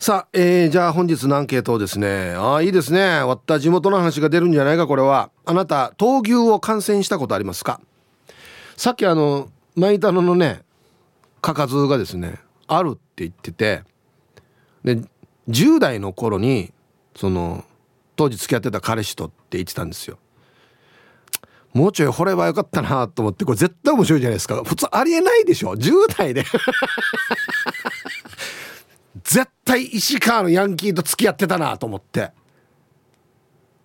さあ、えー、じゃあ本日のアンケートをですね。ああいいですね。割った地元の話が出るんじゃないかこれは。あなた闘牛を観戦したことありますか？さっきあのマイタノのねかかずがですねあるって言っててで10代の頃にその当時付き合ってた彼氏とって言ってたんですよ。もうちょい掘ればよかったなと思ってこれ絶対面白いじゃないですか。普通ありえないでしょ。10代で。絶対石川のヤンキーと付き合ってたなと思って。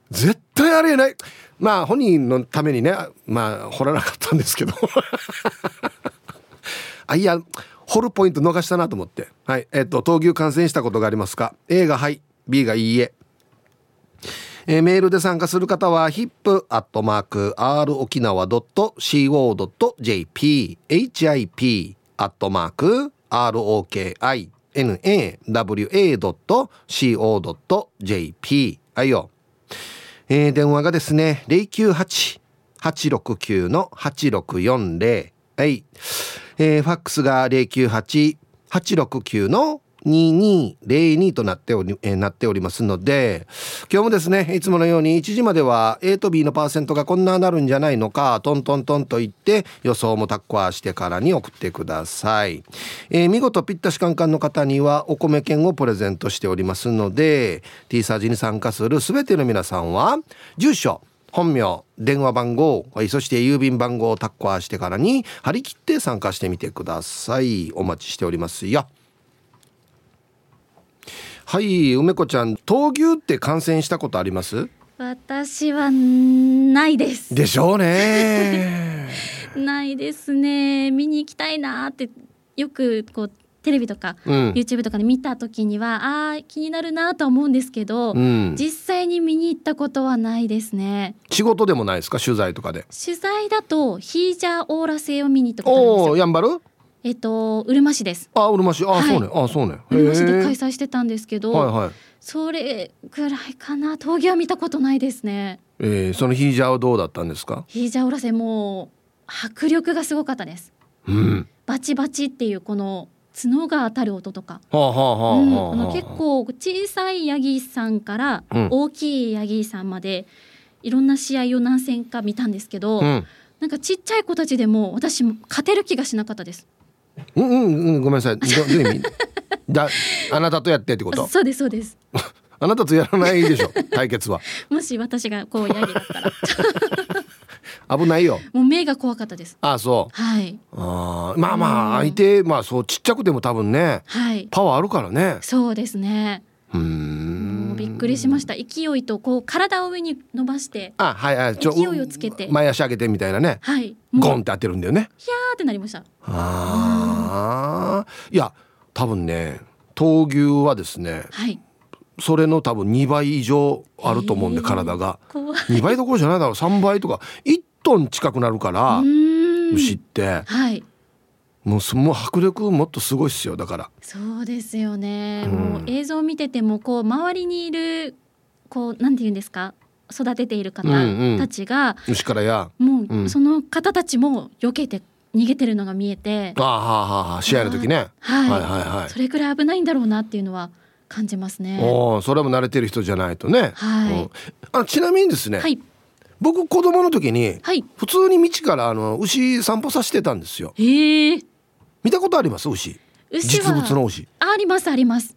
絶対ありえない。まあ本人のためにねまあ掘らなかったんですけど。あいや掘るポイント逃したなと思って。はい。えっと闘牛観戦したことがありますか？A がはい。B がいいえ。えー、メールで参加する方は HIP:ROKINAWA.CO.JPHIP:ROKI nawa.co.jp はいよ、えー、電話がですね098-869-8640はい、えー、ファックスが098-869-8640 2202となっており、なっておりますので今日もですねいつものように1時までは A と B のパーセントがこんななるんじゃないのかトントントンと言って予想もタッコアしてからに送ってください、えー、見事ぴったしカンカンの方にはお米券をプレゼントしておりますので T サージに参加する全ての皆さんは住所本名電話番号そして郵便番号をタッコアしてからに張り切って参加してみてください。お待ちしておりますよ。はい梅子ちゃん闘牛って観戦したことあります？私はないです。でしょうね。ないですね。見に行きたいなってよくこうテレビとか、うん、YouTube とかで見た時にはあ気になるなと思うんですけど、うん、実際に見に行ったことはないですね。仕事でもないですか？取材とかで。取材だとヒージャーオーラ製を見に行ったことあるんですよ。やんばる？えっとうるま市です。あ、うるま市、あ、はい、そうね、あ、そうね。うるま市で開催してたんですけど、はいはい、それぐらいかな。峠は見たことないですね。えー、そのヒージャーはどうだったんですか？ヒージャーオラセも迫力がすごかったです。うん、バチバチっていうこの角が当たる音とか、はあはあはあ、うん、あの結構小さいヤギさんから大きいヤギさんまでいろんな試合を何戦か見たんですけど、うん、なんかちっちゃい子たちでも私も勝てる気がしなかったです。うんうんうんごめんなさい。どどういう意味？だあなたとやってってこと？そうですそうです。あなたとやらないでしょ対決は。もし私がこうヤギだったら。危ないよ。もう目が怖かったです。あそう。はい。あまあまあ相手まあそうちっちゃくても多分ね、はい、パワーあるからね。そうですね。うんびっくりしました。勢いとこう体を上に伸ばしてあはいはい勢いをつけて。前足上げてみたいなね。はい。ゴンって当てるんだよね。ひゃーってなりました。ああいや多分ね闘牛はですね、はい、それの多分2倍以上あると思うんで体が。2倍どころじゃないだろう。3倍とか1トン近くなるから牛って。はいもうその迫力もっとすごいっすよだから。そうですよね、うん、もう映像を見ててもこう周りにいるこうなんて言うんですか？育てている方たちが、うん。うん、牛からや。もう、その方たちも避けて逃げてるのが見えて。ああはあはあ試合の時ね、はい、はいはいはい。それくらい危ないんだろうなっていうのは感じますね。おそれも慣れてる人じゃないとね。はい、うん、あちなみにですね、はい、僕子供の時に、はい、普通に道からあの牛散歩させてたんですよ。へえ見たことあります？牛。実物の牛。ありますあります。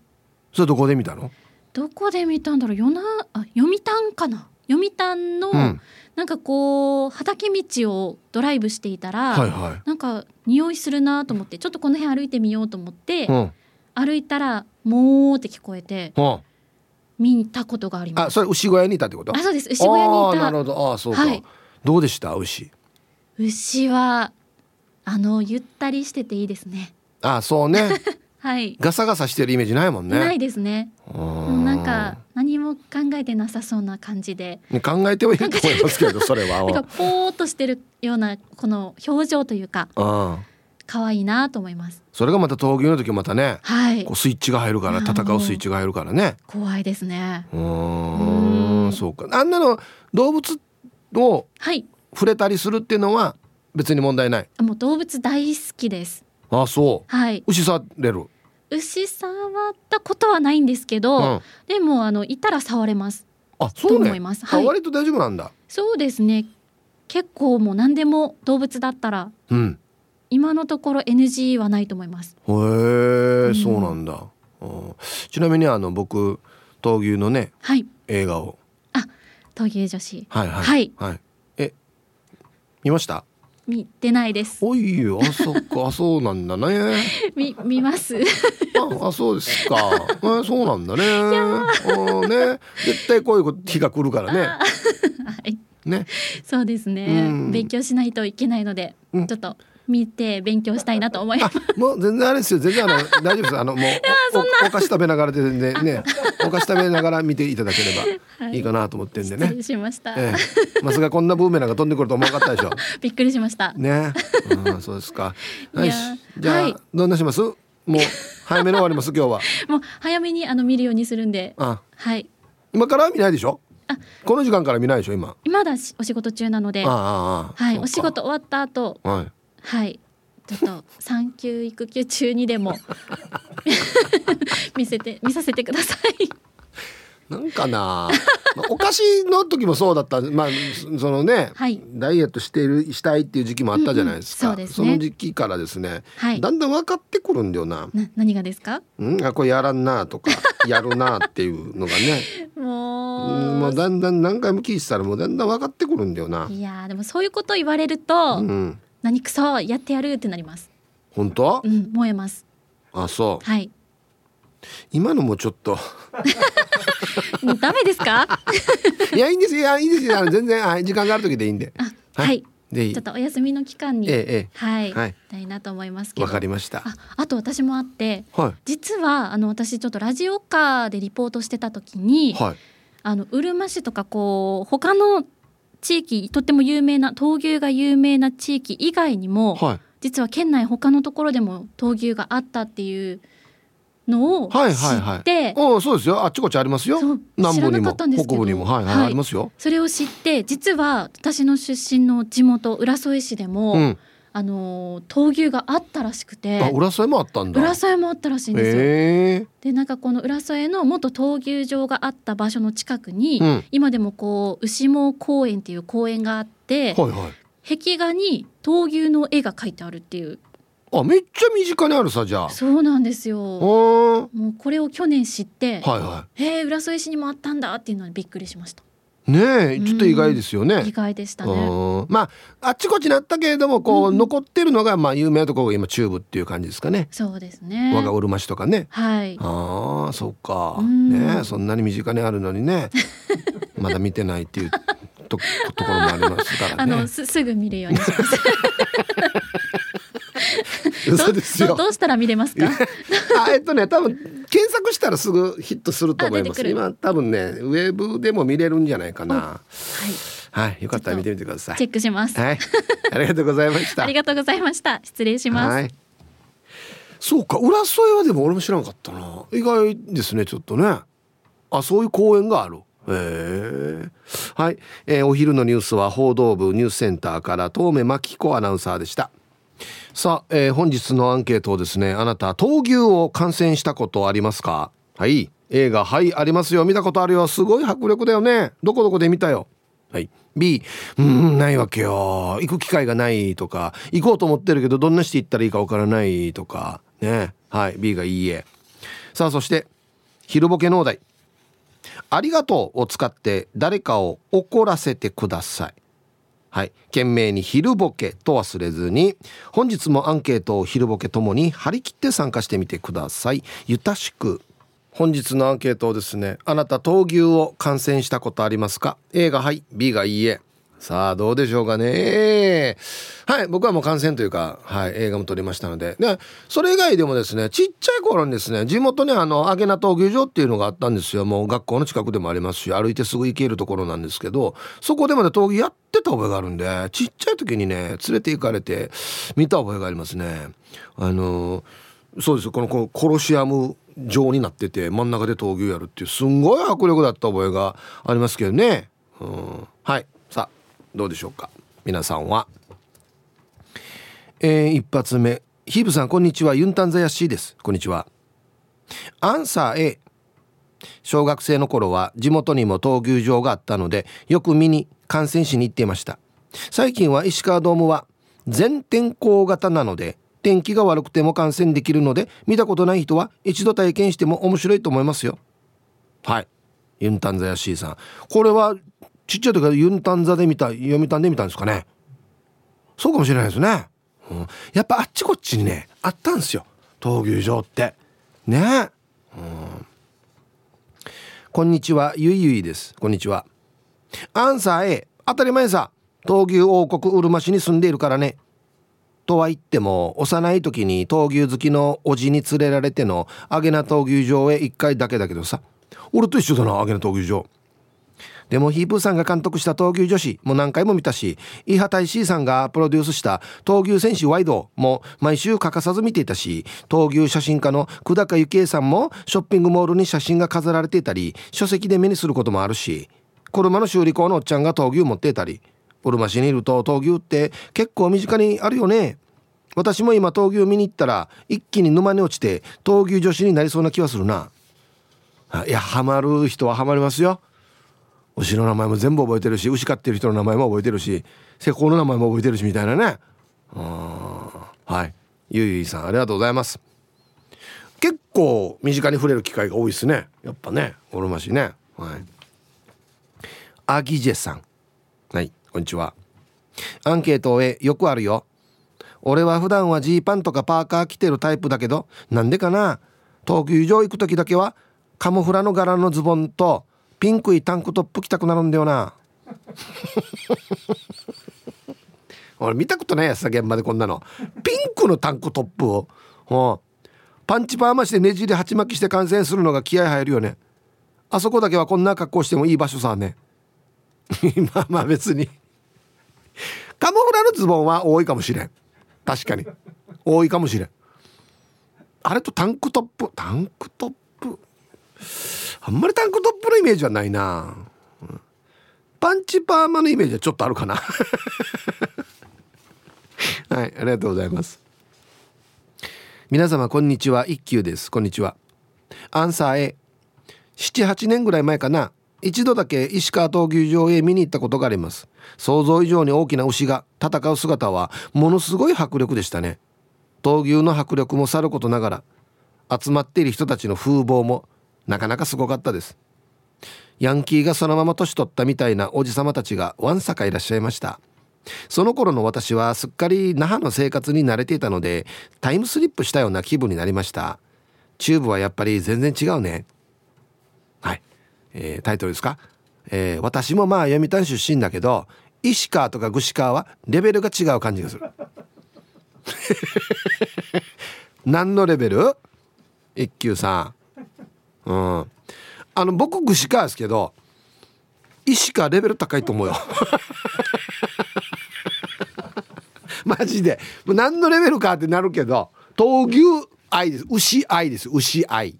それどこで見たの？どこで見たんだろう？よなあ読谷かな？読谷の、うん、なんかこう畑道をドライブしていたら、はいはい、なんか匂いするなと思ってちょっとこの辺歩いてみようと思って、うん、歩いたら「もう」って聞こえて、うん、見たことがあります。あそれ牛小屋にいたってこと？あそうです。牛小屋にいた。なるほど。あそうか、はい、どうでした？牛。牛はあのゆったりしてていいですね。あそうね。はい。ガサガサしてるイメージないもんね。ないですね。なんか何も考えてなさそうな感じで。考えてはいいと思いますけどそれは。なんかポーっとしてるようなこの表情というか可愛いなと思います。それがまた闘牛の時またね、はい、こうスイッチが入るから戦うスイッチが入るからね。怖いですね。うん。そうか。あんなの動物を触れたりするっていうのは別に問題ない。もう動物大好きです。あそう。はい。牛される？牛触ったことはないんですけど、うん、でもあのいたら触れます。あそうね、はい、割と大丈夫なんだ。そうですね。結構もう何でも動物だったら、うん、今のところ NG はないと思います。へえ、うん、そうなんだ、うん、ちなみにあの僕闘牛のね、はい、映画を。あ闘牛女子。はいはい。はい、はい、え見ました？見てないです。おいよあそっか。そうなんだね。見見ます。ああそうですか。あそうなんだね。あね。絶対こういう日が来るからね。はい。ね。そうですね、勉強しないといけないので、うん、ちょっと見て勉強したいなと思います。もう全然あれですよ。全然あの大丈夫です。あの もうお菓子食べながらで全然ね、お菓子食べながら見ていただければいいかなと思ってんでね。失礼しました。ええ、まさかこんなブーメランが飛んでくると思わなかったでしょ。びっくりしました。ね。うん、そうですか。はい。じゃあ、はい、どんなします？もう早めの終わります今日は。もう早めにあの見るようにするんで。あ、はい。今から見ないでしょ？あこの時間から見ないでしょ今？今だしお仕事中なので。ああはい。お仕事終わった後。はい。はい。ちょっと産休育休中にでも 見せて見させてください。なんかな、まあ、お菓子の時もそうだった。まあそのね、はい、ダイエットしてるしたいっていう時期もあったじゃないですか、うんうんそすね、その時期からですね、はい、だんだん分かってくるんだよな。な何がですか？うん？あこれやらんなとか やるなっていうのがね。もうもうだんだん何回も聞いてたらもうだんだん分かってくるんだよな。いやでもそういうこと言われると、うん何くそやってやるってなります。本当？うん燃えます。あそう。はい。今のもちょっと。ダメですか？いやいいんですよ。いいんですよ。全然はい時間がある時でいいんで。はい、はい。でちょっとお休みの期間に、ええ、はい、はい、たいなと思いますけど。わかりました。あ、あと私もあって、はい、実はあの私ちょっとラジオカーでリポートしてた時に、はい、あのうるま市とかこう他の地域とっても有名な闘牛が有名な地域以外にも、はい、実は県内他のところでも闘牛があったっていうのを知って、はいはい。はい、おそうですよ。あっちこっちありますよ。南部にも北部にも。はいはい、はい、ありますよ。それを知って実は私の出身の地元浦添市でも、うんあの闘牛があったらしくて。あ浦添もあったんだ。浦添もあったらしいんですよ、えー、でなんかこの浦添の元闘牛場があった場所の近くに、うん、今でもこう牛毛公園っていう公園があって、はいはい、壁画に闘牛の絵が描いてあるっていう。あめっちゃ身近にあるさじゃあ。そうなんですよ。もうこれを去年知ってはいはい。へえ浦添市にもあったんだっていうのにびっくりしましたねちょっと意外ですよね。意外でしたね。まああっちこっちなったけれどもこう、うん、残ってるのがまあ有名なところが今中部っていう感じですかね。そうですね。我がうるま市とかね。はい。ああそっか。ねそんなに身近にあるのにね まだ見てないっていうとところもありますからね。あのすすぐ見るようにします。嘘ですよ。どうしたら見れますか？あえっとね多分検索したらすぐヒットすると思います。今多分ねウェブでも見れるんじゃないかな。はい。はい。よかったら見てみてください。チェックします。はい。ありがとうございました。ありがとうございました。失礼します、はい、そうか浦添はでも俺も知らなかったな。意外ですねちょっとね。あそういう公園がある。えー、はい、えー、お昼のニュースは報道部ニュースセンターから遠目真紀子アナウンサーでしたさあ、えー、本日のアンケートをですねあなた闘牛を観戦したことありますか？はい。映画はいありますよ。見たことあるよ。すごい迫力だよね。どこどこで見たよ。はい。B うんないわけよ。行く機会がないとか。行こうと思ってるけどどんなして行ったらいいかわからないとか。ね。はい。B がいいえ。さあそして昼ボケ農大ありがとうを使って誰かを怒らせてください。はい、懸命に昼ボケと忘れずに本日もアンケートを昼ボケともに張り切って参加してみてください。ゆたしく。本日のアンケートをですねあなた闘牛を観戦したことありますか？A がはい B がいいえ。さあどうでしょうかね。はい僕はもう観戦というか、はい、映画も撮りましたので。でそれ以外でもですねちっちゃい頃にですね地元にあの揚名闘牛場っていうのがあったんですよ。もう学校の近くでもありますし歩いてすぐ行けるところなんですけどそこでもね闘牛やってた覚えがあるんでちっちゃい時にね連れて行かれて見た覚えがありますね。あのそうですこのこのコロシアム状になってて真ん中で闘牛やるっていうすんごい迫力だった覚えがありますけどね、うん、はい。どうでしょうか？皆さんは。えー、一発目。ヒーブさんこんにちは。ユンタンザヤシーです。こんにちは。アンサー A 小学生の頃は地元にも闘牛場があったのでよく見に観戦しに行っていました。最近は石川ドームは全天候型なので天気が悪くても観戦できるので見たことない人は一度体験しても面白いと思いますよ。はい。ユンタンザヤシーさん。これはちっちゃい時からユンタンザで見た読みたんで見たんですかね。そうかもしれないですね、うん、やっぱあっちこっちにねあったんですよ。闘牛場って。ね。うん。こんにちはゆいゆいです。こんにちは。アンサー A 当たり前さ。闘牛王国うるま市に住んでいるからね。とは言っても幼い時に闘牛好きのおじに連れられてのアゲナ闘牛場へ1回だけだけどさ。俺と一緒だなアゲナ闘牛場。でもヒープーさんが監督した闘牛女子も何回も見たしイーハタイシーさんがプロデュースした闘牛戦士ワイドも毎週欠かさず見ていたし闘牛写真家の久高幸恵さんもショッピングモールに写真が飾られていたり書籍で目にすることもあるし車の修理工のおっちゃんが闘牛持っていたりうるま市にいると闘牛って結構身近にあるよね。私も今闘牛見に行ったら一気に沼に落ちて闘牛女子になりそうな気はするな。いやハマる人はハマりますよ。牛の名前も全部覚えてるし牛飼ってる人の名前も覚えてるし施工の名前も覚えてるしみたいなね。はい。ゆいゆいさんありがとうございます。結構身近に触れる機会が多いですね。やっぱねおるましね。はい。アギジェさん。はいこんにちは。アンケートへよくあるよ。俺は普段はジーパンとかパーカー着てるタイプだけどなんでかな。東球場行く時だけはカモフラの柄のズボンとピンクいタンクトップ着たくなるんだよな。俺見たことないやつさ現場でこんなの。ピンクのタンクトップを。パンチパーマしてねじり鉢巻きして観戦するのが気合入るよね。あそこだけはこんな格好してもいい場所さね。まあまあ別に。カモフラのズボンは多いかもしれん。確かに。多いかもしれん。あれとタンクトップタンクトップ？あんまりタンクトップのイメージはないな、パンチパーマのイメージはちょっとあるかな。はいありがとうございます。皆様こんにちは。一休です。こんにちは。アンサー A 78年ぐらい前かな。一度だけ石川闘牛場へ見に行ったことがあります。想像以上に大きな牛が戦う姿はものすごい迫力でしたね。闘牛の迫力もさることながら集まっている人たちの風貌もなかなかすごかったです。ヤンキーがそのまま年取ったみたいなおじさまたちがわんさかいらっしゃいました。その頃の私はすっかり那覇の生活に慣れていたのでタイムスリップしたような気分になりました。チューブはやっぱり全然違うね。はい。えー、タイトルですか、えー、私もまあ読谷出身だけど石川とか串川はレベルが違う感じがする。何のレベル？一級さんうん。あの僕串川ですけど石川レベル高いと思うよ。マジで。何のレベルかってなるけど闘牛愛です。牛愛です。牛愛。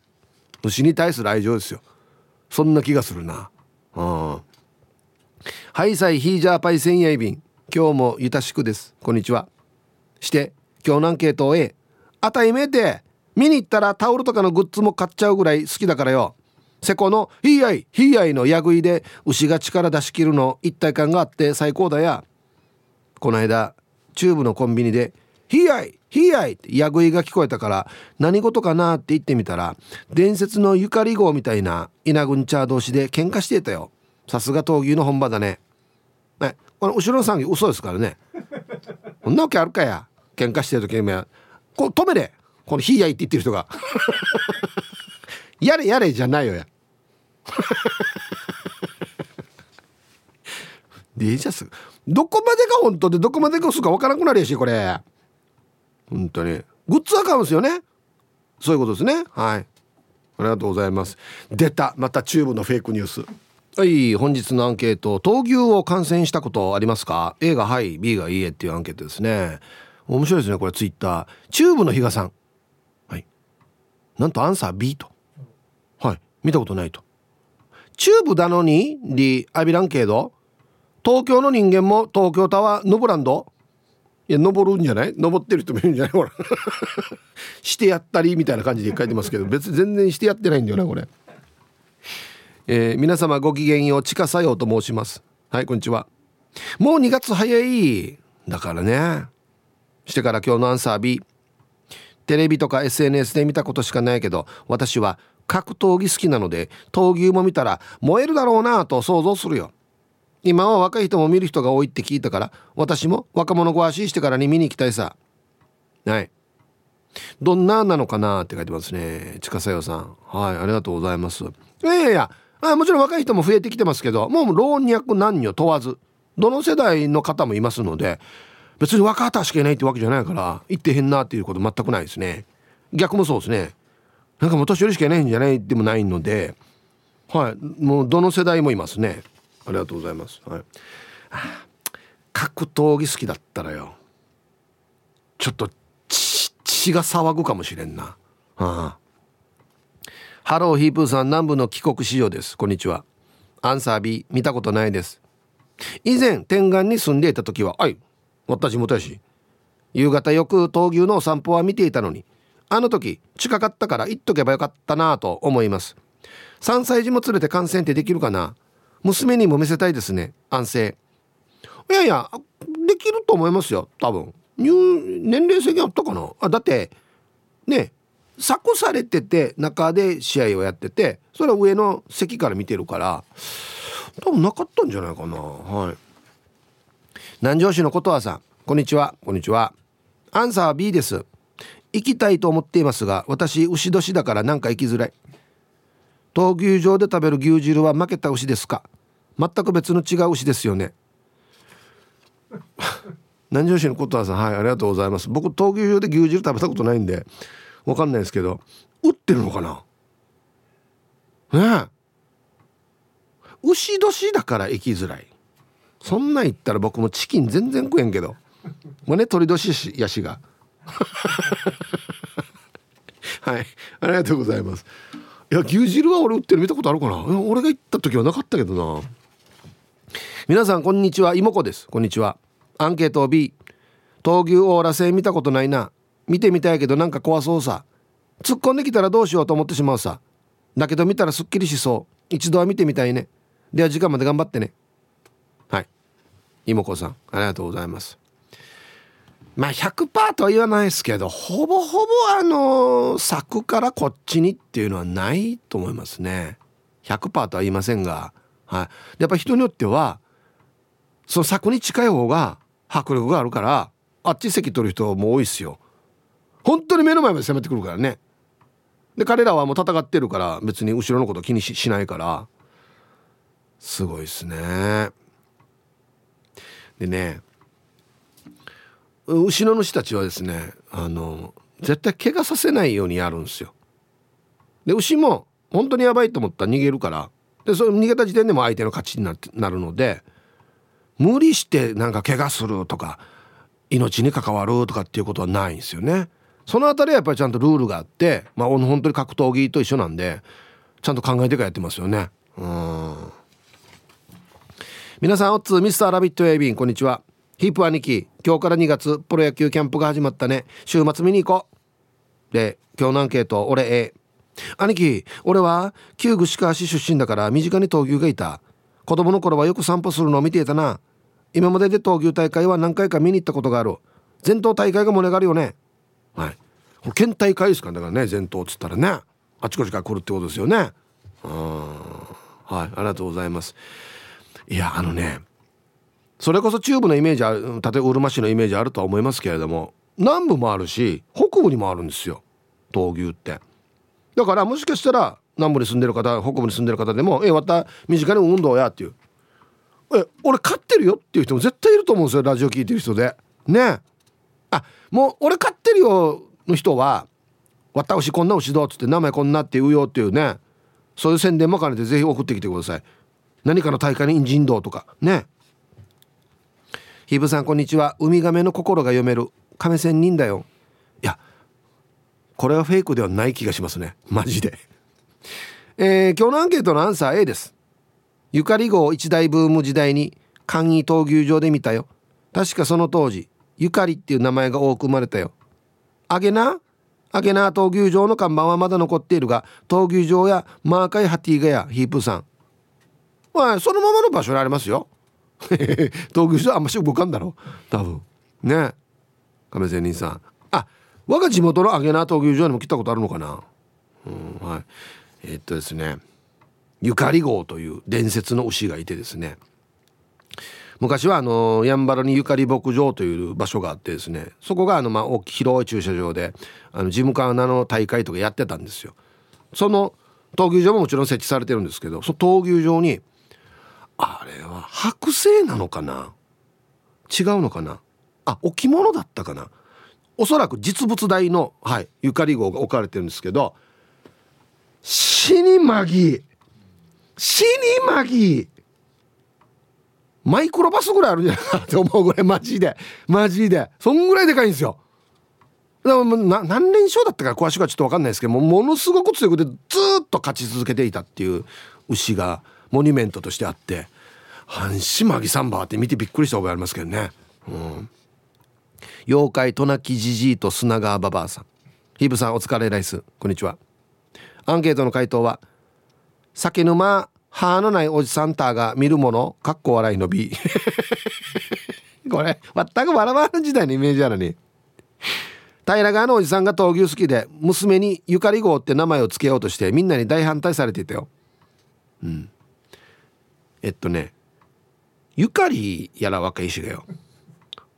牛に対する愛情ですよ。そんな気がするな。うん。はいさいヒージャーパイセンヤイビン今日もゆたしくです。こんにちは。して今日のアンケート A あたいめて見に行ったらタオルとかのグッズも買っちゃうぐらい好きだからよ。セコのヒーアイヒーアイのヤグイで牛が力出し切るの一体感があって最高だや。この間チューブのコンビニで「ヒーアイヒーアイ!」ってヤグイが聞こえたから何事かなって言ってみたら伝説のゆかり号みたいなイナグンチャー同士で喧嘩してたよ。さすが闘牛の本場だね。ねこの後ろの産業嘘ですからね。こんなわけあるかや。喧嘩してる時にこう止めれ。この「ヒーアイ」って言ってる人が。やれやれじゃないよや。デジャス。どこまでが本当でどこまでが嘘か分からなくなるやしこれ。本当に。グッズは買うんですよね。そういうことですね。はい。ありがとうございます。出た。またチューブのフェイクニュース。はい。本日のアンケート闘牛を観戦したことありますか？A がはい。B がいいえっていうアンケートですね。面白いですねこれ。ツイッター。チューブの比嘉さん。なんとアンサー B と。はい。見たことないと。チューブだのにリアビランケード。東京の人間も東京タワーのブランドいや登るんじゃない？登ってる人もいるんじゃない？ほら。してやったりみたいな感じで書いてますけど 別に全然してやってないんだよなこれ。えー、皆様ごきげんよう地下作用と申します。はいこんにちは。もう2月早い。だからね。してから今日のアンサー B テレビとか SNS で見たことしかないけど私は格闘技好きなので闘牛も見たら燃えるだろうなと想像するよ。今は若い人も見る人が多いって聞いたから私も若者ご足してからに見に行きたいさ。はい。どんななのかなって書いてますね。近さよさん。はいありがとうございます。いやいやあもちろん若い人も増えてきてますけどもう老若男女問わずどの世代の方もいますので別に若畑しかいないってわけじゃないから行ってへんなっていうこと全くないですね。逆もそうですね。なんかもう年寄りしかいないんじゃないでもないのではい。もうどの世代もいますね。ありがとうございます。はい。格闘技好きだったらよ。ちょっと血が騒ぐかもしれんな。ああ。ハローヒープーさん南部の帰国子女です。こんにちは。アンサー B 見たことないです。以前天眼に住んでいた時ははい。私もたし夕方よく闘牛のお散歩は見ていたのにあの時近かったから行っとけばよかったなと思います。3歳児も連れて観戦ってできるかな？娘にも見せたいですね。安静。いやいやできると思いますよ。多分。入年齢制限あったかな？あだってね柵されてて中で試合をやっててそれは上の席から見てるから多分なかったんじゃないかな。はい。南城市のことはさん。こんにちは。こんにちは。アンサーは B です。行きたいと思っていますが私牛年だからなんか行きづらい。闘牛場で食べる牛汁は負けた牛ですか？全く別の違う牛ですよね。南城市のことはさん。はいありがとうございます。僕闘牛場で牛汁食べたことないんでわかんないですけど売ってるのかな？ねえ。牛年だから行きづらいそんなん言ったら僕もチキン全然食えんけど。もうね鳥年やしが。はい。ありがとうございます。いや牛汁は俺売ってる見たことあるかな？俺が行った時はなかったけどな。皆さんこんにちは。妹子です。こんにちは。アンケート B 闘牛オーラ製見たことないな。見てみたいけどなんか怖そうさ。突っ込んできたらどうしようと思ってしまうさ。だけど見たらすっきりしそう。一度は見てみたいね。では時間まで頑張ってね。はい。妹子さんありがとうございます。まあ100%とは言わないですけどほぼほぼあの柵からこっちにっていうのはないと思いますね。100%とは言いませんが、はい、やっぱ人によってはその柵に近い方が迫力があるからあっち席取る人も多いですよ。本当に目の前まで攻めてくるからね。で彼らはもう戦ってるから別に後ろのこと気にしないから。すごいですね。でね後ろの人たちはですねあの絶対怪我させないようにやるんですよ。で牛も本当にやばいと思ったら逃げるからでその逃げた時点でも相手の勝ちになってなるので無理してなんか怪我するとか命に関わるとかっていうことはないんですよね。そのあたりはやっぱりちゃんとルールがあってまあ本当に格闘技と一緒なんでちゃんと考えてからやってますよね。うん。皆さんおっつミスターラビットエイビンこんにちは。ヒープ兄貴今日から2月プロ野球キャンプが始まったね。週末見に行こう。で今日のアンケート俺 A 兄貴俺は旧串川市出身だから身近に闘牛がいた。子供の頃はよく散歩するのを見ていたな。今までで闘牛大会は何回か見に行ったことがある。全島大会が盛り上がるよね。はい。県大会ですかだからね全島っつったらね。あちこちから来るってことですよね。うんはいありがとうございます。いやあのねそれこそ中部のイメージある例えばうるま市のイメージあるとは思いますけれども南部もあるし北部にもあるんですよ闘牛って。だからもしかしたら南部に住んでる方北部に住んでる方でも「えまた身近に運動や」っていう「え俺飼ってるよ」っていう人も絶対いると思うんですよラジオ聞いてる人で。ね。あもう俺飼ってるよの人は「わた牛こんな牛どう」っつって名前こんなって言うよっていうね。そういう宣伝も兼ねてぜひ送ってきてください。何かの大会に人道とか。ね。ひぶさんこんにちは。ウミガメの心が読める亀仙人だよ。いやこれはフェイクではない気がしますね。マジで。えー、今日のアンケートのアンサー A です。ゆかり号一大ブーム時代に簡易闘牛場で見たよ。確かその当時ゆかりっていう名前が多く生まれたよ。あげなあげな闘牛場の看板はまだ残っているが闘牛場やマーカイハティガやヒープさん。まあそのままの場所にありますよ。闘牛場あんまし動かんだろ多分。ね。亀仙人さん。あ我が地元のアゲナ闘牛場にも来たことあるのかな。うんはい。えー、っとですね。ゆかり号という伝説の牛がいてですね。昔はあのやんばるにゆかり牧場という場所があってですね。そこがあのまあ大きい広い駐車場であのジムカーナの大会とかやってたんですよ。その闘牛場ももちろん設置されてるんですけどその闘牛場にあれは剥製なのかな？違うのかな？あ置物だったかな？おそらく実物大の、はい、ゆかり号が置かれてるんですけど死にまぎ死にまぎマイクロバスぐらいあるんじゃないかって思うぐらいマジでマジでそんぐらいでかいんですよ。だからな何連勝だったか詳しくはちょっと分かんないですけどもものすごく強くてずっと勝ち続けていたっていう牛がモニュメントとしてあって半島木サンバーって見てびっくりした覚えありますけどね、うん、妖怪トナキジジイと砂川ババアさん。ヒブさんお疲れライスこんにちは。アンケートの回答は酒沼歯のないおじさんたが見るものかっこ笑いの B これ全く笑わん時代のイメージあるに。平川のおじさんが闘牛好きで娘にゆかり号って名前を付けようとしてみんなに大反対されていたよ。うん。えっとねゆかりやら若いしがよ。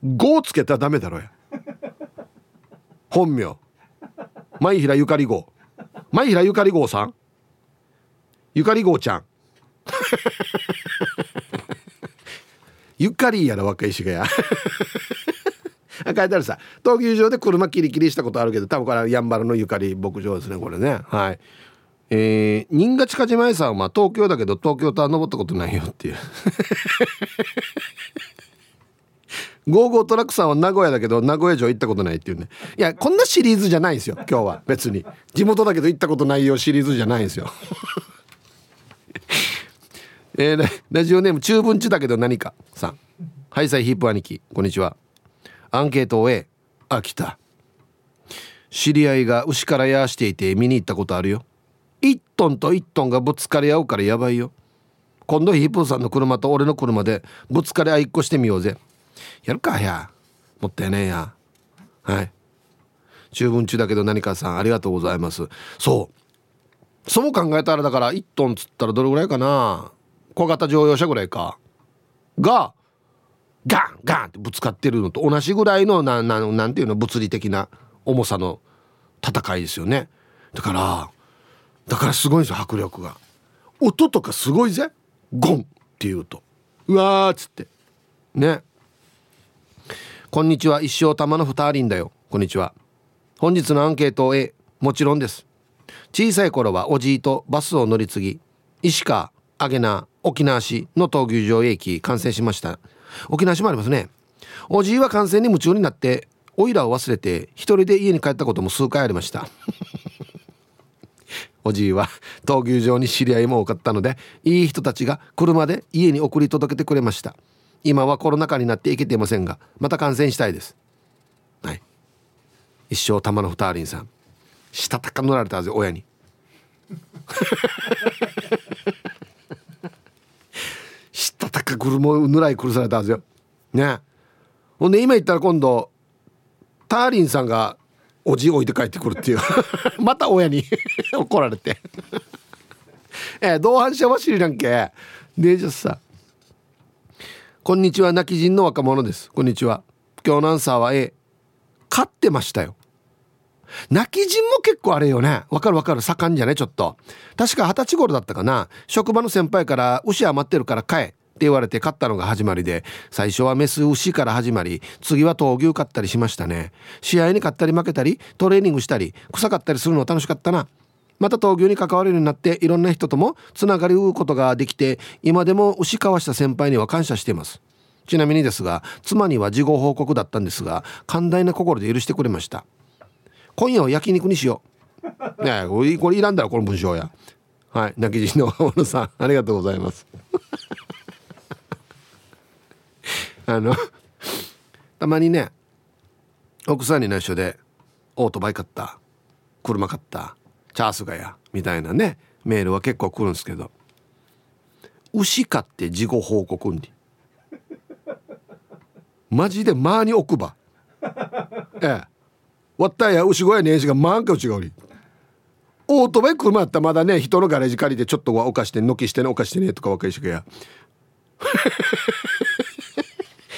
号つけたらダメだろや。本名。前平ゆかり号。前平ゆかり号さん。ゆかり号ちゃん。ゆかりやら若いしがや。書いてあるさ闘牛場で車キリキリしたことあるけど多分これはやんばるのゆかり牧場ですねこれね。はい。えー、新賀近島屋さんは東京だけど東京タワー登ったことないよっていう。ゴーゴートラックさんは名古屋だけど名古屋城行ったことないっていうね。いやこんなシリーズじゃないんですよ今日は別に。地元だけど行ったことないよシリーズじゃないんですよ。えー、ラジオネーム中文地だけど何かさん。ハイサイヒップ兄貴。こんにちは。アンケートを終えあ来た。知り合いが牛からやしていて見に行ったことあるよ。1トンと1トンがぶつかり合うからやばいよ。今度ヒープーさんの車と俺の車でぶつかり合いっこしてみようぜ。やるかや。もったいねえや。はい。中文中だけど何かさんありがとうございます。そう。そう考えたらだから1トンつったらどれぐらいかな。小型乗用車ぐらいか。がガンガンってぶつかってるのと同じぐらいのなななんていうの物理的な重さの戦いですよね。だからだからすごいんですよ迫力が。音とかすごいぜ。ゴンっていうと。うわーっつって。ね。こんにちは。一生玉の二人だよ。こんにちは。本日のアンケートを A もちろんです。小さい頃はおじいとバスを乗り継ぎ石川アゲナ沖縄市の闘牛場駅完成しました。沖縄市もありますね。おじいは完成に夢中になってオイラを忘れて一人で家に帰ったことも数回ありました。おじいは闘牛場に知り合いも多かったのでいい人たちが車で家に送り届けてくれました。今はコロナ禍になって行けていませんがまた感染したいです。はい。一生玉の二人さん。したたか乗られたぜ親に。したたか車をぬらい苦されたんですよね。ほんで今言ったら今度ターリンさんがおじ置いて帰ってくるっていう。また親に 怒られて。えー、同伴者は知りらんけ。でじゃさこんにちは泣き人の若者です。こんにちは。今日のアンサーは A 飼ってましたよ。泣き人も結構あれよね。わかるわかる。盛んじゃねちょっと。確か二十歳頃だったかな。職場の先輩から牛余ってるから飼えって言われて飼ったのが始まりで最初はメス牛から始まり次は闘牛飼ったりしましたね試合に勝ったり負けたりトレーニングしたり臭かったりするの楽しかったなまた闘牛に関わるようになっていろんな人ともつながりうことができて今でも牛かわした先輩には感謝していますちなみにですが妻には事後報告だったんですが寛大な心で許してくれました今夜は焼肉にしよう。ねこれこれいらんだろこの文章や。はい泣き人の若者さんありがとうございます。あのたまにね奥さんに内緒でオートバイ買った車買ったチャースがやみたいなねメールは結構来るんですけど牛買って事後報告にマジで間に置くば。ええ。わったや牛小屋にえしがまんか内がおり。オートバイ車やったらまだね人のガレージ借りてちょっとはおかして軒してねおかしてねとか若いしかや。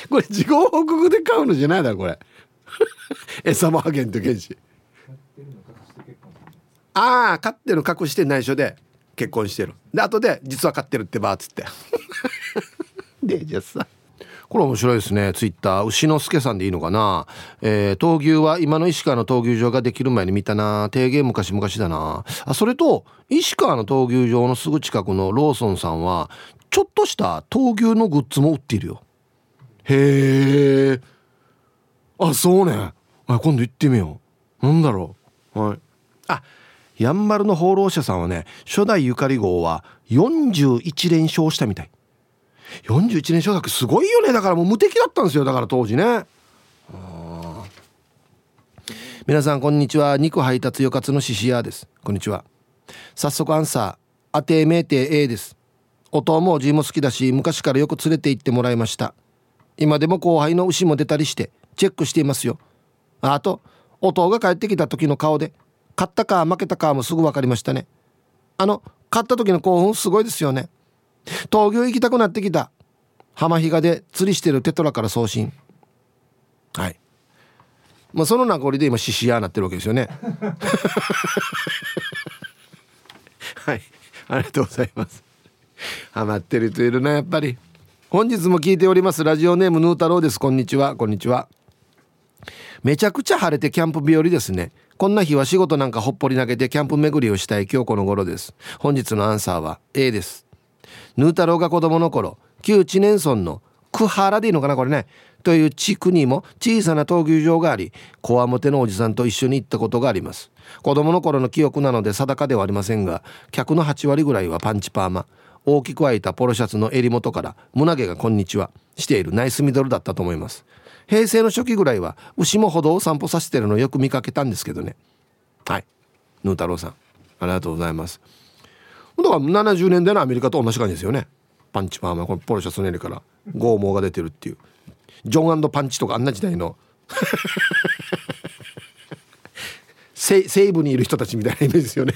これ事後報告で買うのじゃないだろこれ。餌もあげんとけんしああ飼ってる隠して内緒で結婚してる。で後で実は飼ってるってばっつって。でじゃあさ。これ面白いですね。ツイッター。牛之助さんでいいのかな、えー、闘牛は今の石川の闘牛場ができる前に見たな。提言昔々だな。あそれと石川の闘牛場のすぐ近くのローソンさんはちょっとした闘牛のグッズも売っているよへえ。あそうね。あ今度行ってみよう。なんだろう。はい。あやんばるの放浪者さんはね初代ゆかり号は41連勝したみたい。41年小学すごいよね。だからもう無敵だったんですよ。だから当時ね。皆さんこんにちは。肉配達よかつのししやです。こんにちは。早速アンサー。当て名店 A です。音も字も好きだし昔からよく連れて行ってもらいました。今でも後輩の牛も出たりしてチェックしていますよ。あと音が帰ってきた時の顔で勝ったか負けたかもすぐ分かりましたね。あの勝った時の興奮すごいですよね。東京行きたくなってきた。浜比嘉で釣りしてるテトラから送信。はい。まあその名残で今獅子屋になってるわけですよね。はい。ありがとうございます。ハマってる人いるなやっぱり本日も聞いております。ラジオネームヌー太郎です。こんにちは。こんにちは。めちゃくちゃ晴れてキャンプ日和ですね。こんな日は仕事なんかほっぽり投げてキャンプ巡りをしたい今日この頃です。本日のアンサーは A です。ヌー太郎が子供の頃旧知念村のクハラでいいのかなこれね。という地区にも小さな闘牛場がありこわもてのおじさんと一緒に行ったことがあります。子供の頃の記憶なので定かではありませんが客の8割ぐらいはパンチパーマ。大きく開いたポロシャツの襟元から胸毛がこんにちはしているナイスミドルだったと思います。平成の初期ぐらいは牛も歩道を散歩させてるのをよく見かけたんですけどね。はい。ヌー太郎さんありがとうございます。だから70年代のアメリカと同じ感じですよね。パンチパーマこのポロシャツの襟から剛毛が出てるっていう。ジョンパンチとかあんな時代の。西部にいる人たちみたいなイメージですよね。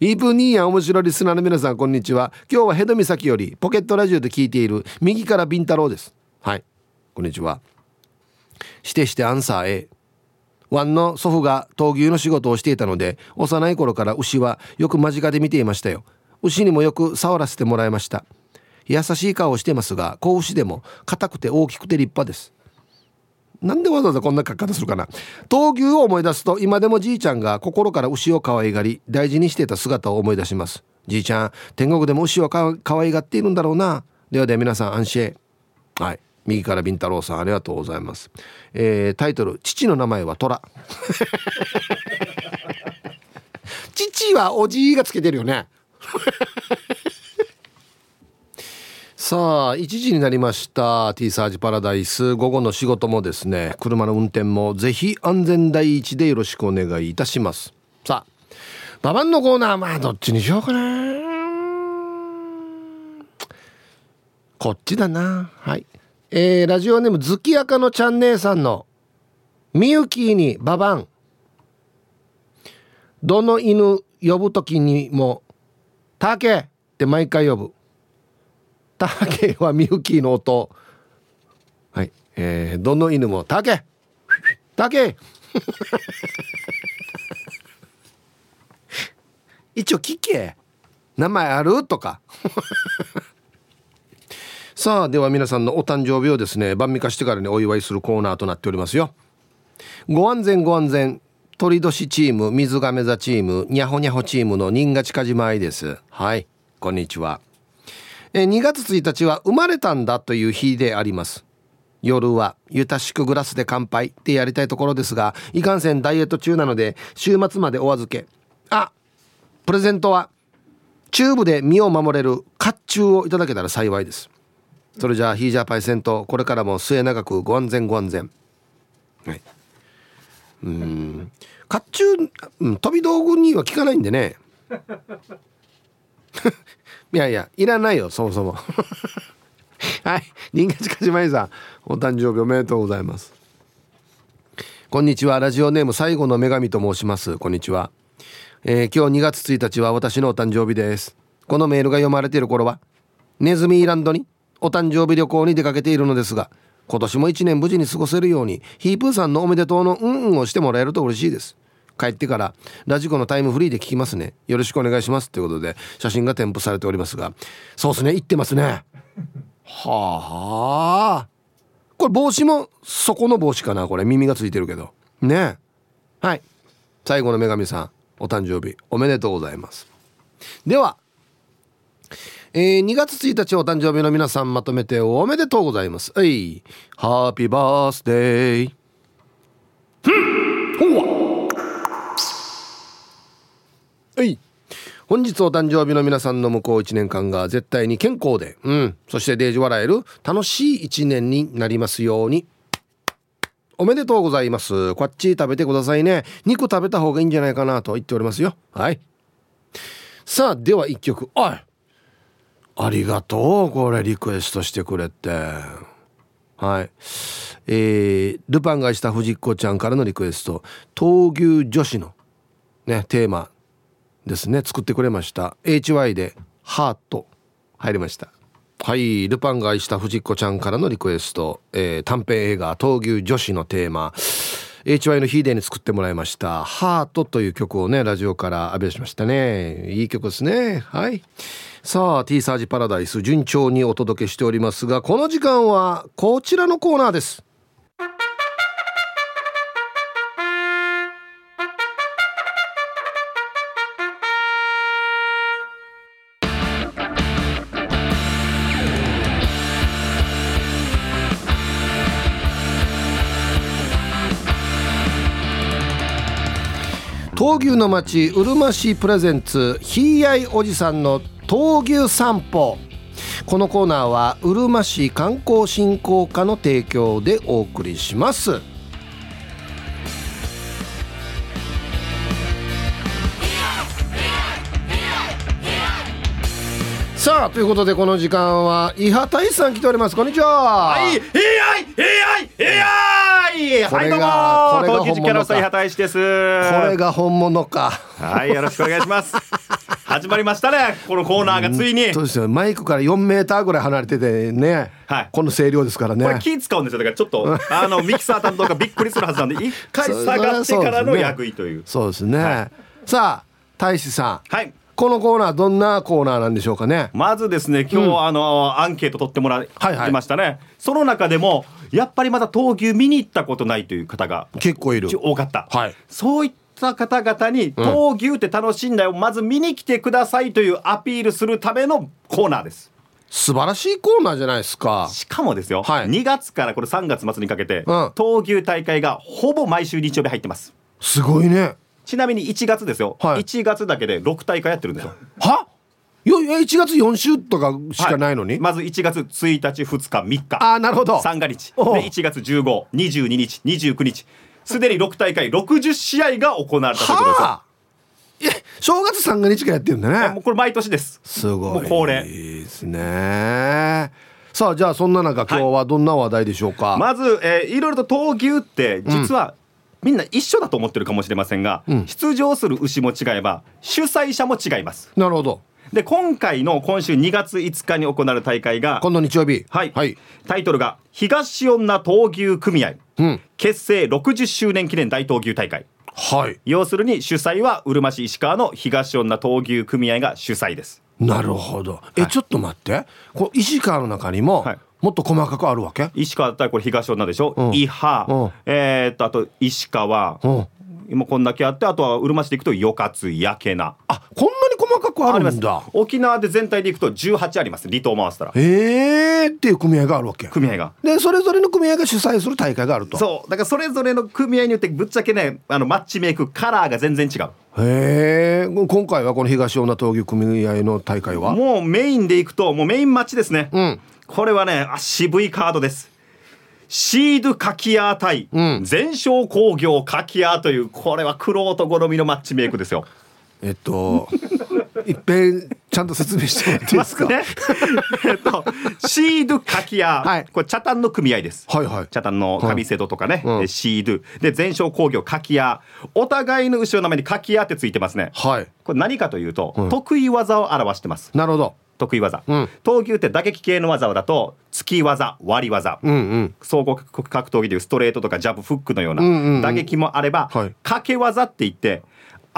イープニーや面白いリスナーの皆さんこんにちは。今日はヘド岬よりポケットラジオで聞いている右からビンタロウです。はい。こんにちは。してしてアンサー A ワンの祖父が闘牛の仕事をしていたので幼い頃から牛はよく間近で見ていましたよ。牛にもよく触らせてもらいました。優しい顔をしてますが子牛でも硬くて大きくて立派です。なんでわざわざこんな書き方するかな。闘牛を思い出すと今でもじいちゃんが心から牛を可愛がり大事にしていた姿を思い出します。じいちゃん天国でも牛をか可愛がっているんだろうな。ではでは皆さん安心はい。右からビンタロウさんありがとうございます、えー、タイトル父の名前は虎。父はおじいがつけてるよね。さあ1時になりました T サージパラダイス。午後の仕事もですね車の運転もぜひ安全第一でよろしくお願いいたします。さあババンのコーナーまあどっちにしようかな。こっちだな。はい。えー、ラジオネーム月赤のちゃん姉さんのみゆきにババン。どの犬呼ぶ時にも「タケ!」って毎回呼ぶ「タケ!」はみゆきの音。はい。えー、どの犬も「タケ!」「タケ!」一応聞け。名前ある？とか。さあでは皆さんのお誕生日をですね晩味化してからにお祝いするコーナーとなっておりますよ。ご安全ご安全。鳥年チーム水亀座チームにゃほにゃほチームの新賀近島愛です。はい。こんにちは。え2月1日は生まれたんだという日であります。夜はゆたしくグラスで乾杯ってやりたいところですがいかんせんダイエット中なので週末までお預け。あプレゼントはチューブで身を守れる甲冑をいただけたら幸いです。それじゃあヒージャーパイセントこれからも末永くご安全ご安全。はい。うん。甲冑、飛び道具には効かないんでね。いやいやいらないよそもそも。はい人間近島井さんお誕生日おめでとうございます。こんにちはラジオネーム最後の女神と申します。こんにちは、えー、今日2月1日は私のお誕生日です。このメールが読まれている頃はネズミーランドにお誕生日旅行に出かけているのですが今年も1年無事に過ごせるようにヒープーさんのおめでとうのうんうんをしてもらえると嬉しいです。帰ってからラジコのタイムフリーで聞きますね。よろしくお願いしますということで写真が添付されておりますが。そうですね。言ってますね。はあ。これ帽子もそこの帽子かなこれ。耳がついてるけど。ね。はい。最後の女神さんお誕生日おめでとうございます。ではえー、2月1日お誕生日の皆さんまとめておめでとうございます。はい。ハッピーバースデー。ふん。ほわ。はい本日お誕生日の皆さんの向こう1年間が絶対に健康で、うん、そしてデージ笑える楽しい1年になりますように。おめでとうございます。こっち食べてくださいね。肉食べた方がいいんじゃないかなと言っておりますよ。はい。さあ、では1曲。おいありがとう。これリクエストしてくれて。はい。えー、ルパンがした藤子ちゃんからのリクエスト。闘牛女子のね、テーマですね。作ってくれました。HY で「ハート」入りました。はい。ルパンが愛した藤子ちゃんからのリクエスト、えー、短編映画「闘牛女子」のテーマ。HY のヒーデーに作ってもらいました「ハート」という曲をねラジオから浴び出しましたね。いい曲ですね。はい。さあ T サージパラダイス順調にお届けしておりますがこの時間はこちらのコーナーです。闘牛の町うるま市プレゼンツひいあいおじさんの闘牛散歩。このコーナーはうるま市観光振興課の提供でお送りします。さあということでこの時間は伊波大さん来ております。こんにちは。はい、へいあい。はい、どうも、東京キャラスタ伊波大志です。これが本物か。はい、よろしくお願いします。始まりましたね、このコーナーがついに。そうですよ、マイクから4メーターぐらい離れててね。はい、この声量ですからね。これ気使うんですよ、だからちょっと、あのミキサー担当がびっくりするはずなんで、一回下がってからの役位という。そうですね。はい、さあ、大志さん。はい。このコーナーどんなコーナーなんでしょうかねまずですね今日、うん、あのアンケート取ってもらいましたね、はいはい、その中でもやっぱりまだ闘牛見に行ったことないという方が結構いる。多かった、はい、そういった方々に闘牛って楽しいんだよ、うん、まず見に来てくださいというアピールするためのコーナーです。素晴らしいコーナーじゃないですか。しかもですよ、はい、2月からこれ3月末にかけて、うん、闘牛大会がほぼ毎週日曜日入ってます。すごいね。ちなみに1月ですよ、はい、1月だけで6大会やってるんですよ。は？よ1月4週とかしかないのに、はい、まず1月1日2日3日。あなるほど。三が日。で1月1522日29日。すでに6大会60試合が行われたということです。はえ正月三が日からやってるんだね。もうこれ毎年です。すごい。恒例。ですね。さあじゃあそんな中今日はどんな話題でしょうか、はい、まず、えー、いろいろと闘牛って実は、みんな一緒だと思ってるかもしれませんが、うん、出場する牛も違えば主催者も違います。なるほどで今回の今週2月5日に行われる大会が今度日曜日。はい、はい、タイトルが東女闘牛組合、うん、結成60周年記念大闘牛大会。はい。要するに主催はうるま市石川の東女闘牛組合が主催です。なるほど。え、はい、ちょっと待って。こ石川の中にも、はい。もっと細かくあるわけ？石川だったらこれ東女でしょ、うん、伊波、うん、えー、っとあと石川、うん、今こんだけあってあとはうるま市でいくとよかつやけなあこんなに細細かくあるんだ。沖縄で全体でいくと18あります。離島回したら。ええー、っていう組合があるわけ組合が。でそれぞれの組合が主催する大会があると。そう。だからそれぞれの組合によってぶっちゃけねあのマッチメイクカラーが全然違う。へえ今回はこの東女闘牛組合の大会は？もうメインでいくともうメインマッチですね、うん、これはねあ渋いカードです。シードカキア対全商工業カキアというこれはクロート好みのマッチメイクですよ。えっといっぺんちゃんと説明してもらっていいですか、ね、えっとシードカキア、はい、これ茶炭の組合です、はいはい、茶炭の上瀬戸とかね、はい、シード。で全商工業カキアお互いの後ろの名前にカキアってついてますね。はい。これ何かというと、うん、得意技を表してます。なるほど。得意技、うん、闘牛って打撃系の技だと突き技割り技、うんうん、総合格闘技でいうストレートとかジャブフックのような打撃もあれば、うんうんうん、掛け技って言って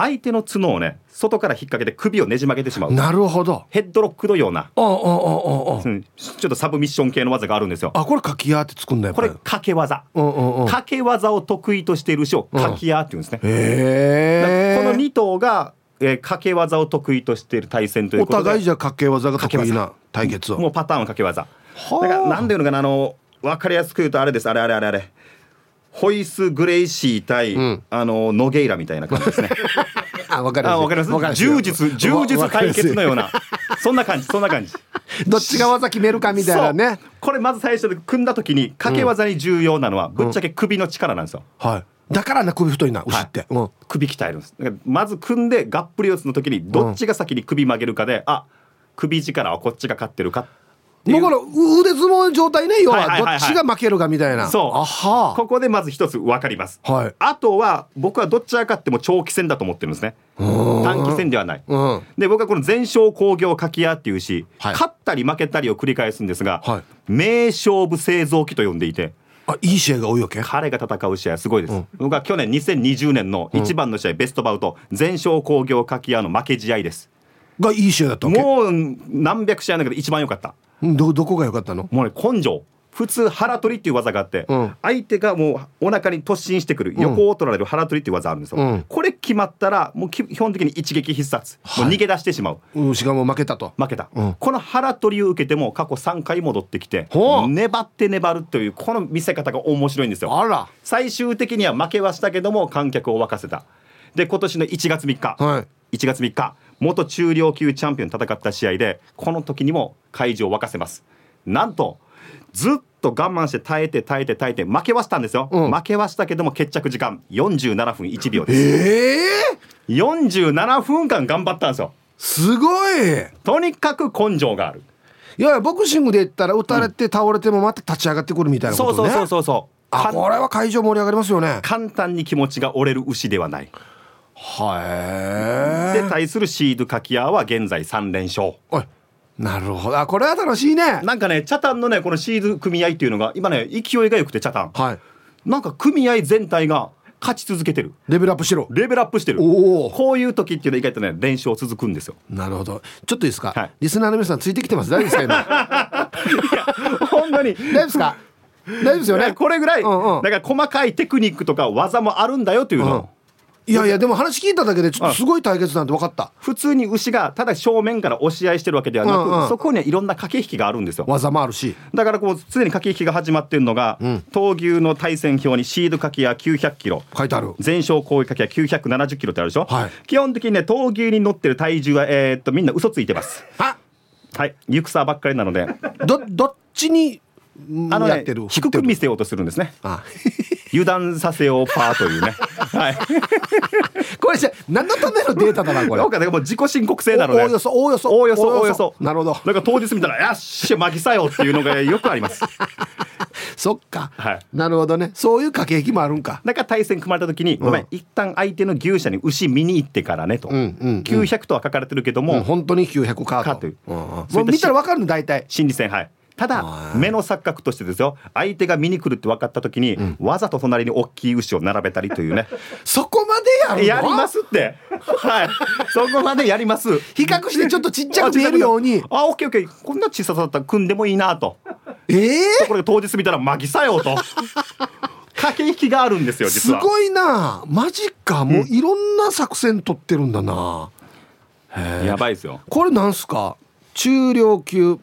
相手の角をね外から引っ掛けて首をねじ曲げてしまう。なるほど。ヘッドロックのような。ちょっとサブミッション系の技があるんですよ。あこれかきやってつくんだよこれ掛け技。掛け技を得意としている牛をかきやっていうんですね。へえこの2頭がえー、掛け技を得意としている対戦ということで。お互いじゃ掛け技が得意な対決を。もうパターンは掛け技。だからなんていうのかなあの分かりやすく言うとあれです。あれあれあれあれホイス・グレイシー対、うん、あのノゲイラみたいな感じですね。あ分かります。かります？柔術柔術対決のような。そんな感じそんな感じ。どっちが技決めるかみたいなね。これまず最初で組んだ時に掛け技に重要なのは、ぶっちゃけ首の力なんですよ、うん、はい。だからね首太いな牛って、はい。うん、首鍛えるんです。まず組んでがっぷり四つの時にどっちが先に首曲げるかで、うん、あ首力はこっちが勝ってるかだから腕相撲状態ね要はどっちが負けるかみたいな、そう。ここでまず一つ分かります、はい、あとは僕はどっちが勝っても長期戦だと思ってるんですね。短期戦ではない、うん、で僕はこの全勝工業かき屋っていうし、はい、勝ったり負けたりを繰り返すんですが、はい、名勝負製造機と呼んでいてあいい試合が多いわけ？彼が戦う試合すごいです、うん、僕は去年2020年の一番の試合、うん、ベストバウト全勝工業かき屋の負け試合ですがいい試合だったもう何百試合だけど一番良かったどどこが良かったの？もうね根性。普通腹取りっていう技があって、うん、相手がもうお腹に突進してくる、横を取られる腹取りっていう技あるんですよ、うん、これ決まったらもう基本的に一撃必殺、はい、もう逃げ出してしまう、うん、しかも負けたと。負けた、この腹取りを受けても過去3回戻ってきて粘って粘るというこの見せ方が面白いんですよ。あら。最終的には負けはしたけども観客を沸かせた。で今年の1月3日、はい、1月3日元中量級チャンピオン戦った試合でこの時にも会場を沸かせます。なんとずっと我慢して耐えて耐えて耐えて負けはしたんですよ、うん、負けはしたけども決着時間47分1秒です。ええー、47分間頑張ったんですよ。すごい！とにかく根性がある。いやボクシングで言ったら打たれて倒れてもまた立ち上がってくるみたいなことね、そうそうそうそうあこれは会場盛り上がりますよね。簡単に気持ちが折れる牛ではないはいで対するシードカキアは現在3連勝。なるほど。あこれは楽しいね。なんかねチャタンのねこのシード組合っていうのが今ね勢いがよくてチャタン。はい。なんか組合全体が勝ち続けてる。レベルアップしろレベルアップしてる。こういう時っていうのは意外とね連勝続くんですよ。なるほど。ちょっといいですか、はい、リスナーの皆さんついてきてます。大丈夫ですか？今。本当に。大丈夫ですか？大丈夫ですよね？これぐらい、うんうん、だから細かいテクニックとか技もあるんだよというの、うんいやいやでも話聞いただけでちょっとすごい対決なんて分かった。普通に牛がただ正面から押し合いしてるわけではなく、うんうん、そこにはいろんな駆け引きがあるんですよ。技もあるし。だからこう常に駆け引きが始まってるのが、うん、闘牛の対戦表にシードかけや900キロ。書いてある。全勝攻撃かけや970キロってあるでしょ、はい、基本的にね闘牛に乗ってる体重はえー、っとみんな嘘ついてます。は？い。行くさばっかりなので。どどっちにあのね低く見せようとするんですね油断させようパーというね。はい。これじゃ何のためのデータだなこれ？なんかねもう自己申告制なのでおおよそおおよそおおよそ。おおよそ。なるほど。なんか当日見たら「よっしゃ巻きさよ」っていうのがよくあります。そっか、はい、なるほどね。そういう駆け引きもあるんか。だから対戦組まれた時に、うん、ごめん一旦相手の牛舎に牛見に行ってからねと、うんうんうん、900とは書かれてるけども、うん、本当に900かと。という、うんうん、もう見たら分かるの大体。心理戦はいただ目の錯覚としてですよ相手が見に来るって分かった時に、うん、わざと隣に大きい牛を並べたりというね。そこまでやるやりますって。はい。そこまでやります。比較してちょっとちっちゃく見えるように。あオッケーオッケー。こんな小ささだったら組んでもいいなと。ええー、ところで当日見たらマギさよと。駆け引きがあるんですよ実は。すごいな。マジか。もういろんな作戦取ってるんだな、やばいですよ。これなんすか？中量級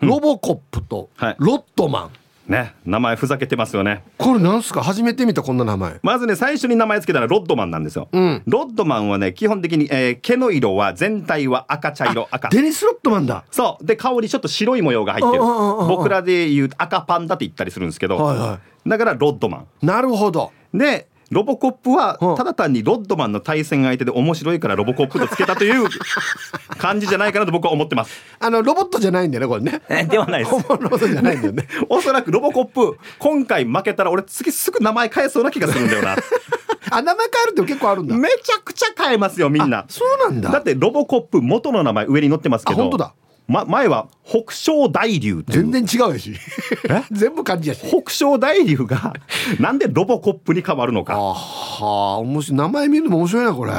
ロボコップとロットマン、ね名前ふざけてますよね。これなんすか？初めて見たこんな名前。まずね最初に名前つけたのはロッドマンなんですよ、うん、ロッドマンはね基本的に、えー、毛の色は全体は赤茶色赤。デニス・ロッドマンだ。そう。で香りちょっと白い模様が入ってる。僕らで言う赤パンダって言ったりするんですけど、はいはい、だからロッドマン。なるほど。でロボコップはただ単にロッドマンの対戦相手で面白いからロボコップとつけたという 感じじゃないかなと僕は思ってます。あのロボットじゃないんだよねこれね。ではないです。本物じゃないんだよね。おそらくロボコップ今回負けたら俺次すぐ名前変えそうな気がするんだよな。あ名前変えるって結構あるんだ。めちゃくちゃ変えますよみんな。そうなんだ。だってロボコップ元の名前上に載ってますけど。本当だま、前は北昇大竜全然違うやし。全部漢字やし。北昇大竜がなんでロボコップに変わるのか。はあ面白い。名前見るのも面白いなこれ。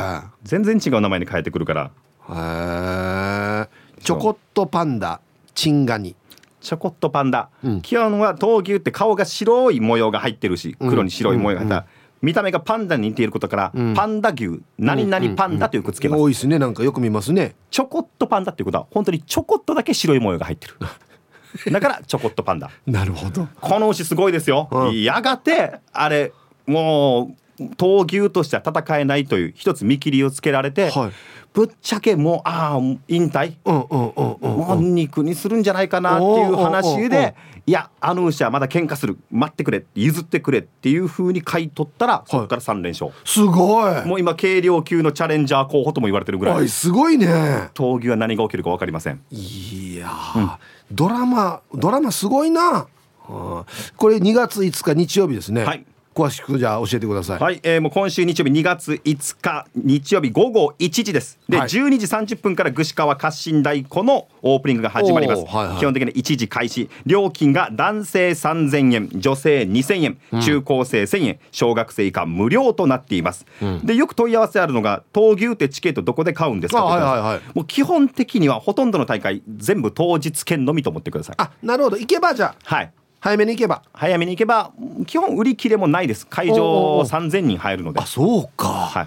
全然違う名前に変えてくるから。へえちょこっとパンダチンガニ。ちょこっとパンダ、うん、基本は闘牛って顔が白い模様が入ってるし黒に白い模様が入った、うんうんうん見た目がパンダに似ていることから、うん、パンダ牛何々パンダというくつけます、多いですね。なんかよく見ますね。ちょこっとパンダっていうことは本当にちょこっとだけ白い模様が入ってる。だからちょこっとパンダ。なるほど。この牛すごいですよ、うん、やがてあれもう闘牛としては戦えないという一つ見切りをつけられて、はい、ぶっちゃけもうああ引退、もう肉にするんじゃないかなっていう話でいやあの牛はまだ喧嘩する。待ってくれ。譲ってくれっていうふうに買い取ったらそこから3連勝、はい、すごい。もう今軽量級のチャレンジャー候補とも言われてるぐらい。すごいね。闘牛は何が起きるか分かりません。いや、うん、ドラマドラマすごいな、これ2月5日日曜日ですね。はい詳しくじゃあ教えてください。はい、えー、もう今週日曜日2月5日日曜日午後1時です。で、はい、12時30分から串川活心太鼓のオープニングが始まります、はいはい、基本的に1時開始。料金が男性3000円女性2000円、うん、中高生1000円小学生以下無料となっています、うん、でよく問い合わせあるのが闘牛ってチケットどこで買うんですか？はいはいはい、もう基本的にはほとんどの大会全部当日券のみと思ってください。あなるほど。行けばじゃはい早めに行けば。早めに行けば基本売り切れもないです。会場3000人入るので。あそうか。は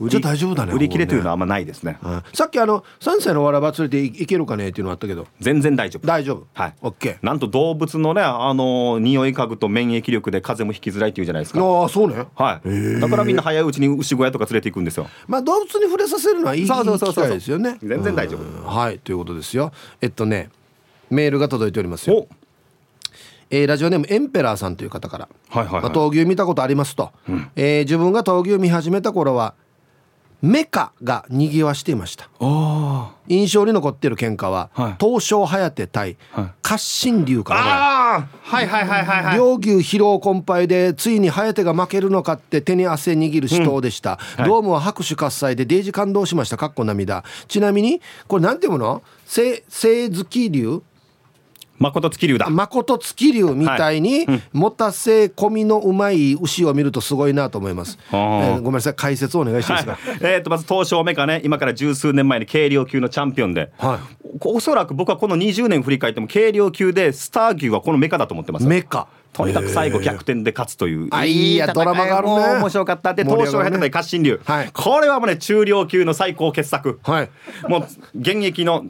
い。じゃ大丈夫だね売り切れというのはあんまないですね、うん、さっきあの3歳のわらば連れていけるかねっていうのあったけど。全然大丈夫。大丈夫？はい。オッケー。なんと動物のねあの匂い嗅ぐと免疫力で風邪もひきづらいっていうじゃないですか。ああそうね。はい。だからみんな早いうちに牛小屋とか連れていくんですよ。まあ動物に触れさせるのはいいそうそうそうそう。ですよね。全然大丈夫。はい。ということですよ。えっとねメールが届いておりますよえー、ラジオネームエンペラーさんという方から「はいはいはい。まあ、闘牛見たことありますと」うん、えー、自分が闘牛見始めた頃はメカがにぎわしていました。印象に残っている喧嘩は、はい、東証颯対活心流からはいはいはいはいはい。両牛疲労困憊でついに颯が負けるのかって手に汗握る死闘でした、うん。はい、ドームは拍手喝采でデージ感動しました。かっこ涙。ちなみにこれなんていうもの聖月流？誠月流だ。誠月流みたいに、持たせ込みのうまい牛を見るとすごいなと思います、えー、ごめんなさい解説をお願いします、はい、えー、とまず東証メカね今から十数年前に軽量級のチャンピオンで、はい、おそらく僕はこの20年振り返っても軽量級でスター牛はこのメカだと思ってます。メカ。とにかく最後逆転で勝つという。あいやドラマがあるね。面白かった。で東証百対活心流、はい、これはもうね中量級の最高傑作、はい、もう現役の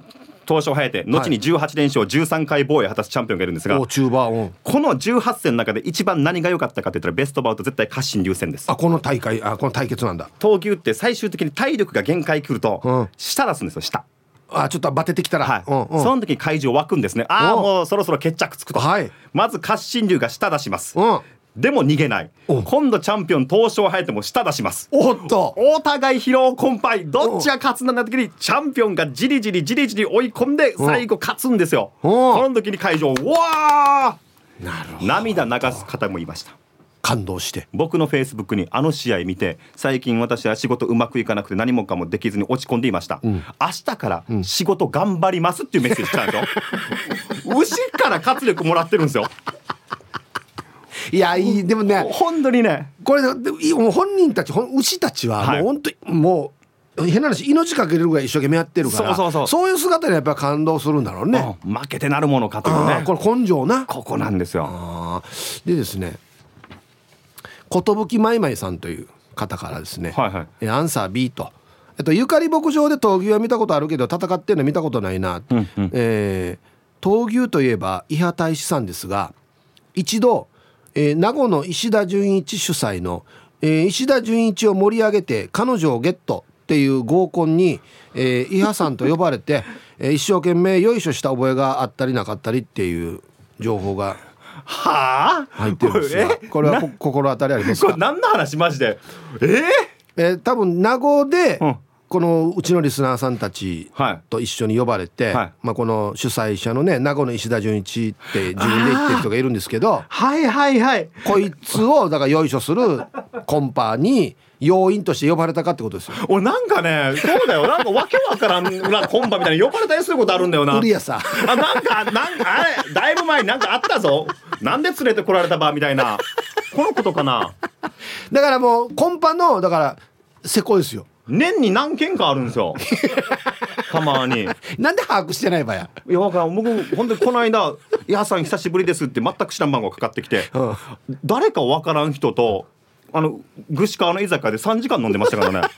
東証颯後に18連勝13回防衛を果たすチャンピオンがいるんですが、この18戦の中で一番何が良かったかって言ったらベストバウト絶対勝新流戦です。あこの大会あこの対決なんだ。闘牛って最終的に体力が限界くると、うん、下出すんですよ下あちょっとバテてきたら、はい。うんうん、その時に会場湧くんですね。ああもうそろそろ決着つくと、はい、まず勝新流が下出します、うんでも逃げない。今度チャンピオン東証ても下出します。おっと。お互い疲労困憊。どっちが勝つんだ時にチャンピオンがじりじりじりじり追い込んで最後勝つんですよ。この時に会場わー。涙流す方もいました。感動して。僕のフェイスブックにあの試合見て最近私は仕事うまくいかなくて何もかもできずに落ち込んでいました、うん、明日から仕事頑張りますっていうメッセージ来たんですよ。牛から活力もらってるんですよいやいいでもね本当にね。これ本人たち牛たちはもう本当にもう変な話命かけるぐらい一生懸命やってるからそうそうそうそう。いう姿にやっぱ感動するんだろうね、うん、負けてなるものかというね。これ根性な。ここなんですよ。でですね寿まいまいさんという方からですね、はいはい、アンサー B と。えっと、ゆかり牧場で闘牛は見たことあるけど戦ってるの見たことないな、うんうん、えー、闘牛といえば伊波大使さんですが一度、えー、名護の石田純一主催の、えー、石田純一を盛り上げて彼女をゲットっていう合コンに、えー、伊波さんと呼ばれて、えー、一生懸命よいしょした覚えがあったりなかったりっていう情報がはあ？入ってるんですよこれは心当たりありますか？これ何の話マジで？えー、えー、多分名護で、うんこのうちのリスナーさんたちと一緒に呼ばれて、はい、まあ、この主催者のね名護の石田純一って自分で言ってる人がいるんですけどはいはいはいこいつをだからよいしょする コンパに要員として呼ばれたかってことですよ。俺なんかねそうだよなんかわけわからんなコンパみたいな呼ばれたりすることあるんだよな。あなんかなんかあれだいぶ前になんかあったぞ。なんで連れてこられたばみたいな。このことかな。だからもうコンパのだからせこいですよ。年に何件かあるんですよ。たまに。なんで把握してないばや。いや、僕、本当にこの間、いやさん久しぶりですって全く知らん番号かかってきて、うん、誰かわからん人と、あの具志川の居酒屋で3時間飲んでましたからね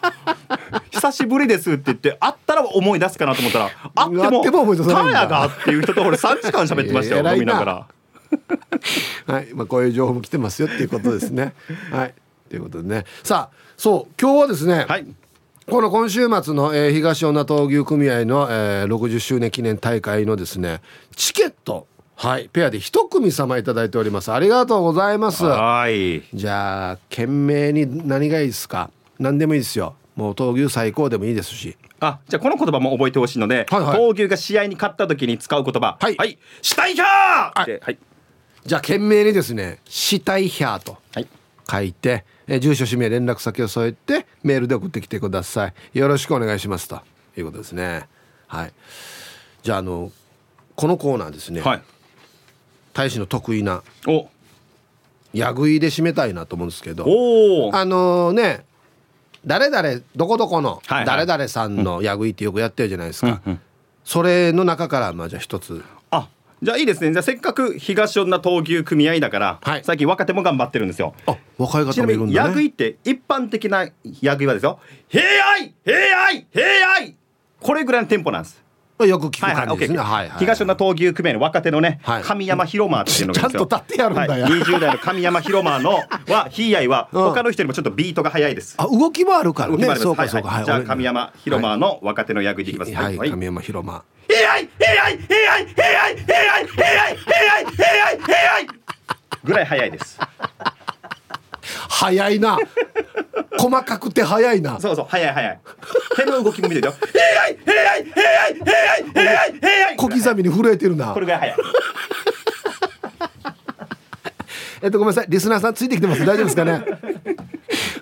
久しぶりですって言って会ったら思い出すかなと思ったら会っても「タヤが」っていう人と俺3時間喋ってましたよ飲みながら。はいまあ、こういう情報も来てますよっていうことですね。はいということでねさあそう今日はですね、はい、この今週末の、えー、東女闘牛組合の、えー、60周年記念大会のですねチケットはいペアで一組様いただいております。ありがとうございます。はい。じゃあ懸命に何がいいですか？何でもいいですよ。もう闘牛最高でもいいですし。あじゃあこの言葉も覚えてほしいので、はいはい、闘牛が試合に勝った時に使う言葉。はい、はい、シタイヒャー、はい、じゃあ懸命にですねシタイヒャーと書いて、え住所氏名連絡先を添えてメールで送ってきてください。よろしくお願いしますと。いうことですね。はい。じゃああのこのコーナーですね、はい。大使の得意なやぐいで締めたいなと思うんですけど。あのね誰々どこどこの誰々さんのやぐいってよくやってるじゃないですか、それの中からまあじゃあ一つあじゃあいいですね。じゃあせっかく東女闘牛組合だから、はい、最近若手も頑張ってるんですよ。あ若い方もいるんだね。やぐいって一般的なやぐいはですよ「平愛！平愛！平愛」これぐらいのテンポなんですよく聞く感じですね。東の闘牛組合の若手のね、神山広間っていうのがちゃんと立ってやるんだよ。二、十、代の神山広間のはヒーアイは他の人よりもちょっとビートが早いです。あ動きもあるからね。そうかそうか。じゃあ神山広間の若手の役でいきます。はい、神山広間。AI AI AI AI AI AI AI AI ぐらい早いです。早いな。細かくて早いな。そうそう早い早い。手の動きも見てるよ。AI AI AI AI AI AI 小刻みに震えてるな。これぐらい早い。えっとごめんなさいリスナーさんついてきてます大丈夫ですかね。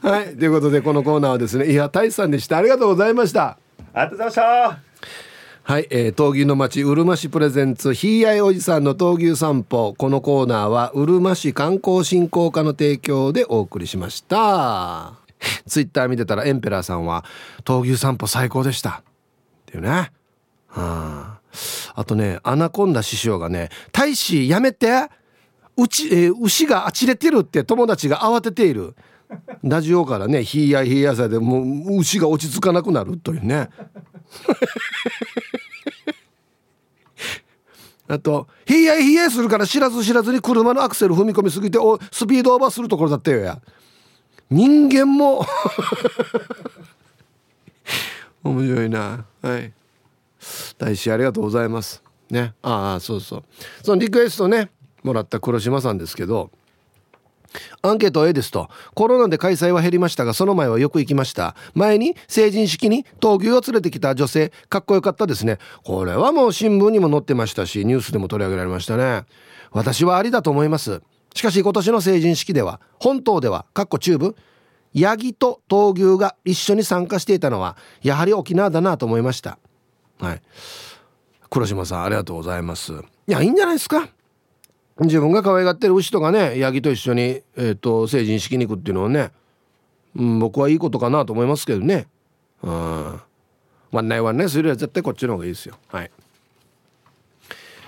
はいということでこのコーナーはですねいや大さんでしたありがとうございました。ありがとうございました。はい、えー、闘牛の町うるま市プレゼンツひいやいおじさんの闘牛散歩このコーナーはうるま市観光振興課の提供でお送りしました ツイッター見てたらエンペラーさんは闘牛散歩最高でした。っていうね。はああとねアナコンダ師匠がね「大使やめて。うち、えー、牛があちれてる」って友達が慌てている。ラジオからね「ひいやひいやさ」でもう牛が落ち着かなくなるというね。あと「ひいやひいやするから知らず知らずに車のアクセル踏み込みすぎておスピードオーバーするところだったよや」人間も。面白いな。はい。大使ありがとうございます。ね。ああそうそう。そのリクエストねもらった黒島さんですけどアンケート A ですと。コロナで開催は減りましたがその前はよく行きました。前に成人式に闘牛を連れてきた女性。かっこよかったですね。これはもう新聞にも載ってましたしニュースでも取り上げられましたね。私はありだと思います。しかし今年の成人式では本島ではかっこ中部ヤギと闘牛が一緒に参加していたのはやはり沖縄だなと思いました。はい。黒島さんありがとうございます。いやいいんじゃないですか。自分が可愛がってる牛とかねヤギと一緒に、えーと、成人式に行くっていうのはね、うん、僕はいいことかなと思いますけどね。うん。ワンナイワンナイするよりは絶対こっちの方がいいですよ。はい。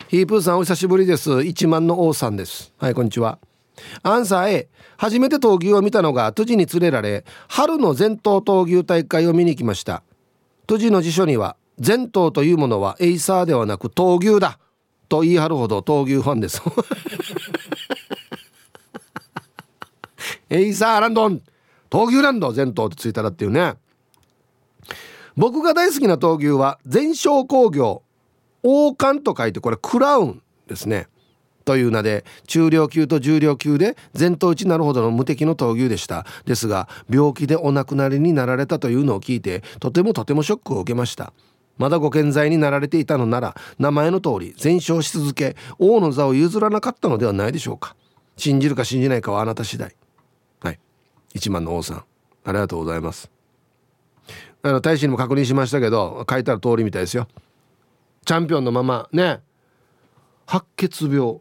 ヒープーさんお久しぶりです。一万の王さんです。はいこんにちは。アンサー A 初めて闘牛を見たのが都知に連れられ春の全頭闘牛大会を見に行きました。都知の辞書には前頭というものはエイサーではなく闘牛だ。と言い張るほど闘牛ファンです。エイサーランドン。闘牛ランド前頭ってついたらっていうね。僕が大好きな闘牛は全商工業。王冠と書いてこれクラウンですね。という名で中量級と重量級で前頭打ちになるほどの無敵の闘牛でした。ですが病気でお亡くなりになられたというのを聞いてとてもとてもショックを受けました。まだご健在になられていたのなら名前の通り全勝し続け王の座を譲らなかったのではないでしょうか。信じるか信じないかはあなた次第。はい。一番の王さんありがとうございます。あの大使にも確認しましたけど書いてある通りみたいですよ。チャンピオンのままね。白血病。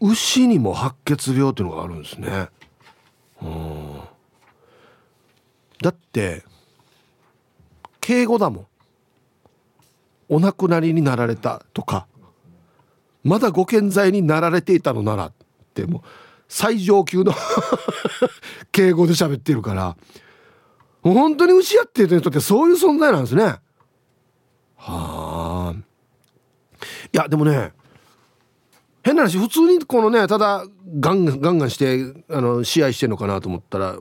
牛にも白血病っていうのがあるんですね。うん。だって敬語だもん。お亡くなりになられたとか。まだご健在になられていたのならってもう最上級の 敬語で喋ってるから。本当に牛やってる人ってそういう存在なんですね。はあ。いやでもね変な話普通にこのねただガンガンガンしてあの試合してんのかなと思ったら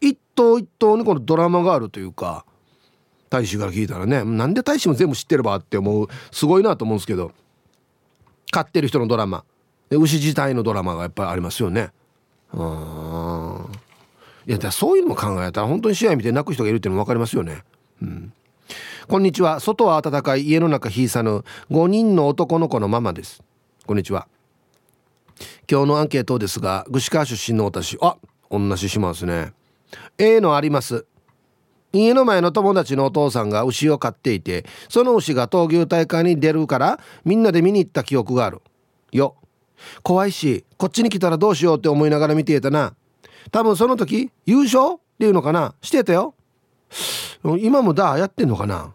一頭一頭にこのドラマがあるというか大使から聞いたらねなんで大使も全部知ってればって思うすごいなと思うんですけど飼ってる人のドラマで牛自体のドラマがやっぱりありますよね。うんいやだそういうのも考えたら本当に試合見て泣く人がいるっていうのも分かりますよね。うん。こんにちは。外は暖かい家の中ひいさぬ。5人の男の子のママです。こんにちは。今日のアンケートですが串川出身の私。あ同じしますね。A のあります。家の前の友達のお父さんが牛を飼っていてその牛が闘牛大会に出るからみんなで見に行った記憶がある。よ。怖いしこっちに来たらどうしようって思いながら見ていたな。多分その時優勝っていうのかな。してたよ。今もだやってんのかな？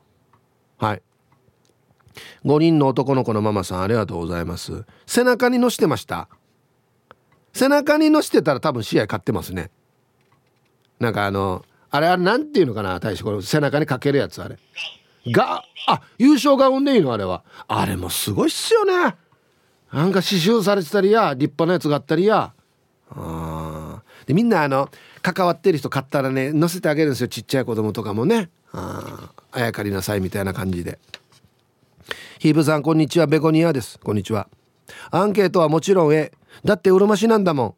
はい。5人の男の子のママさんありがとうございます。背中に乗してました。背中に乗してたら多分試合勝ってますね。なんかあのあれあれなんていうのかな？大使これ背中にかけるやつあれ。があ優勝が生んでいいのあれは。あれもすごいっすよね。なんか刺繍されてたりや立派なやつがあったりや。あでみんなあの関わってる人買ったらね乗せてあげるんですよ。ちっちゃい子供とかもね。ああやかりなさいみたいな感じで。ヒーブさんこんにちは。ベゴニアです。こんにちは。アンケートはもちろん A だってうるま市なんだもん。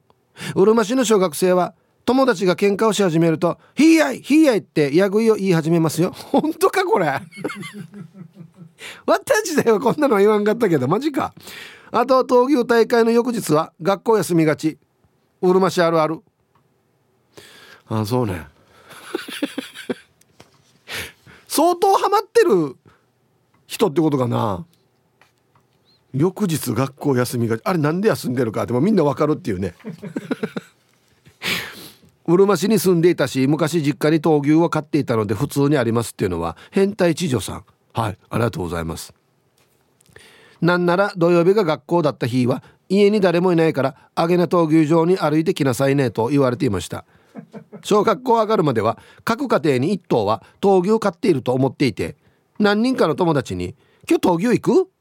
うるま市の小学生は友達が喧嘩をし始めると「ひいやいひいやい」ってやぐいを言い始めますよ。本当かこれ。私だよ。こんなの言わんかったけど。マジか。あと闘牛大会の翌日は学校休みがち。うるま市あるある。あそうね。相当ハマってる人ってことかな。翌日学校休みがあれなんで休んでるか。ってもみんなわかるっていうね。うるま市に住んでいたし昔実家に闘牛を飼っていたので普通にありますっていうのは変態知女さん。はいありがとうございます。なんなら土曜日が学校だった日は家に誰もいないからあげな闘牛場に歩いてきなさいねと言われていました。小学校上がるまでは各家庭に1頭は闘牛飼っていると思っていて何人かの友達に「今日闘牛行く?」って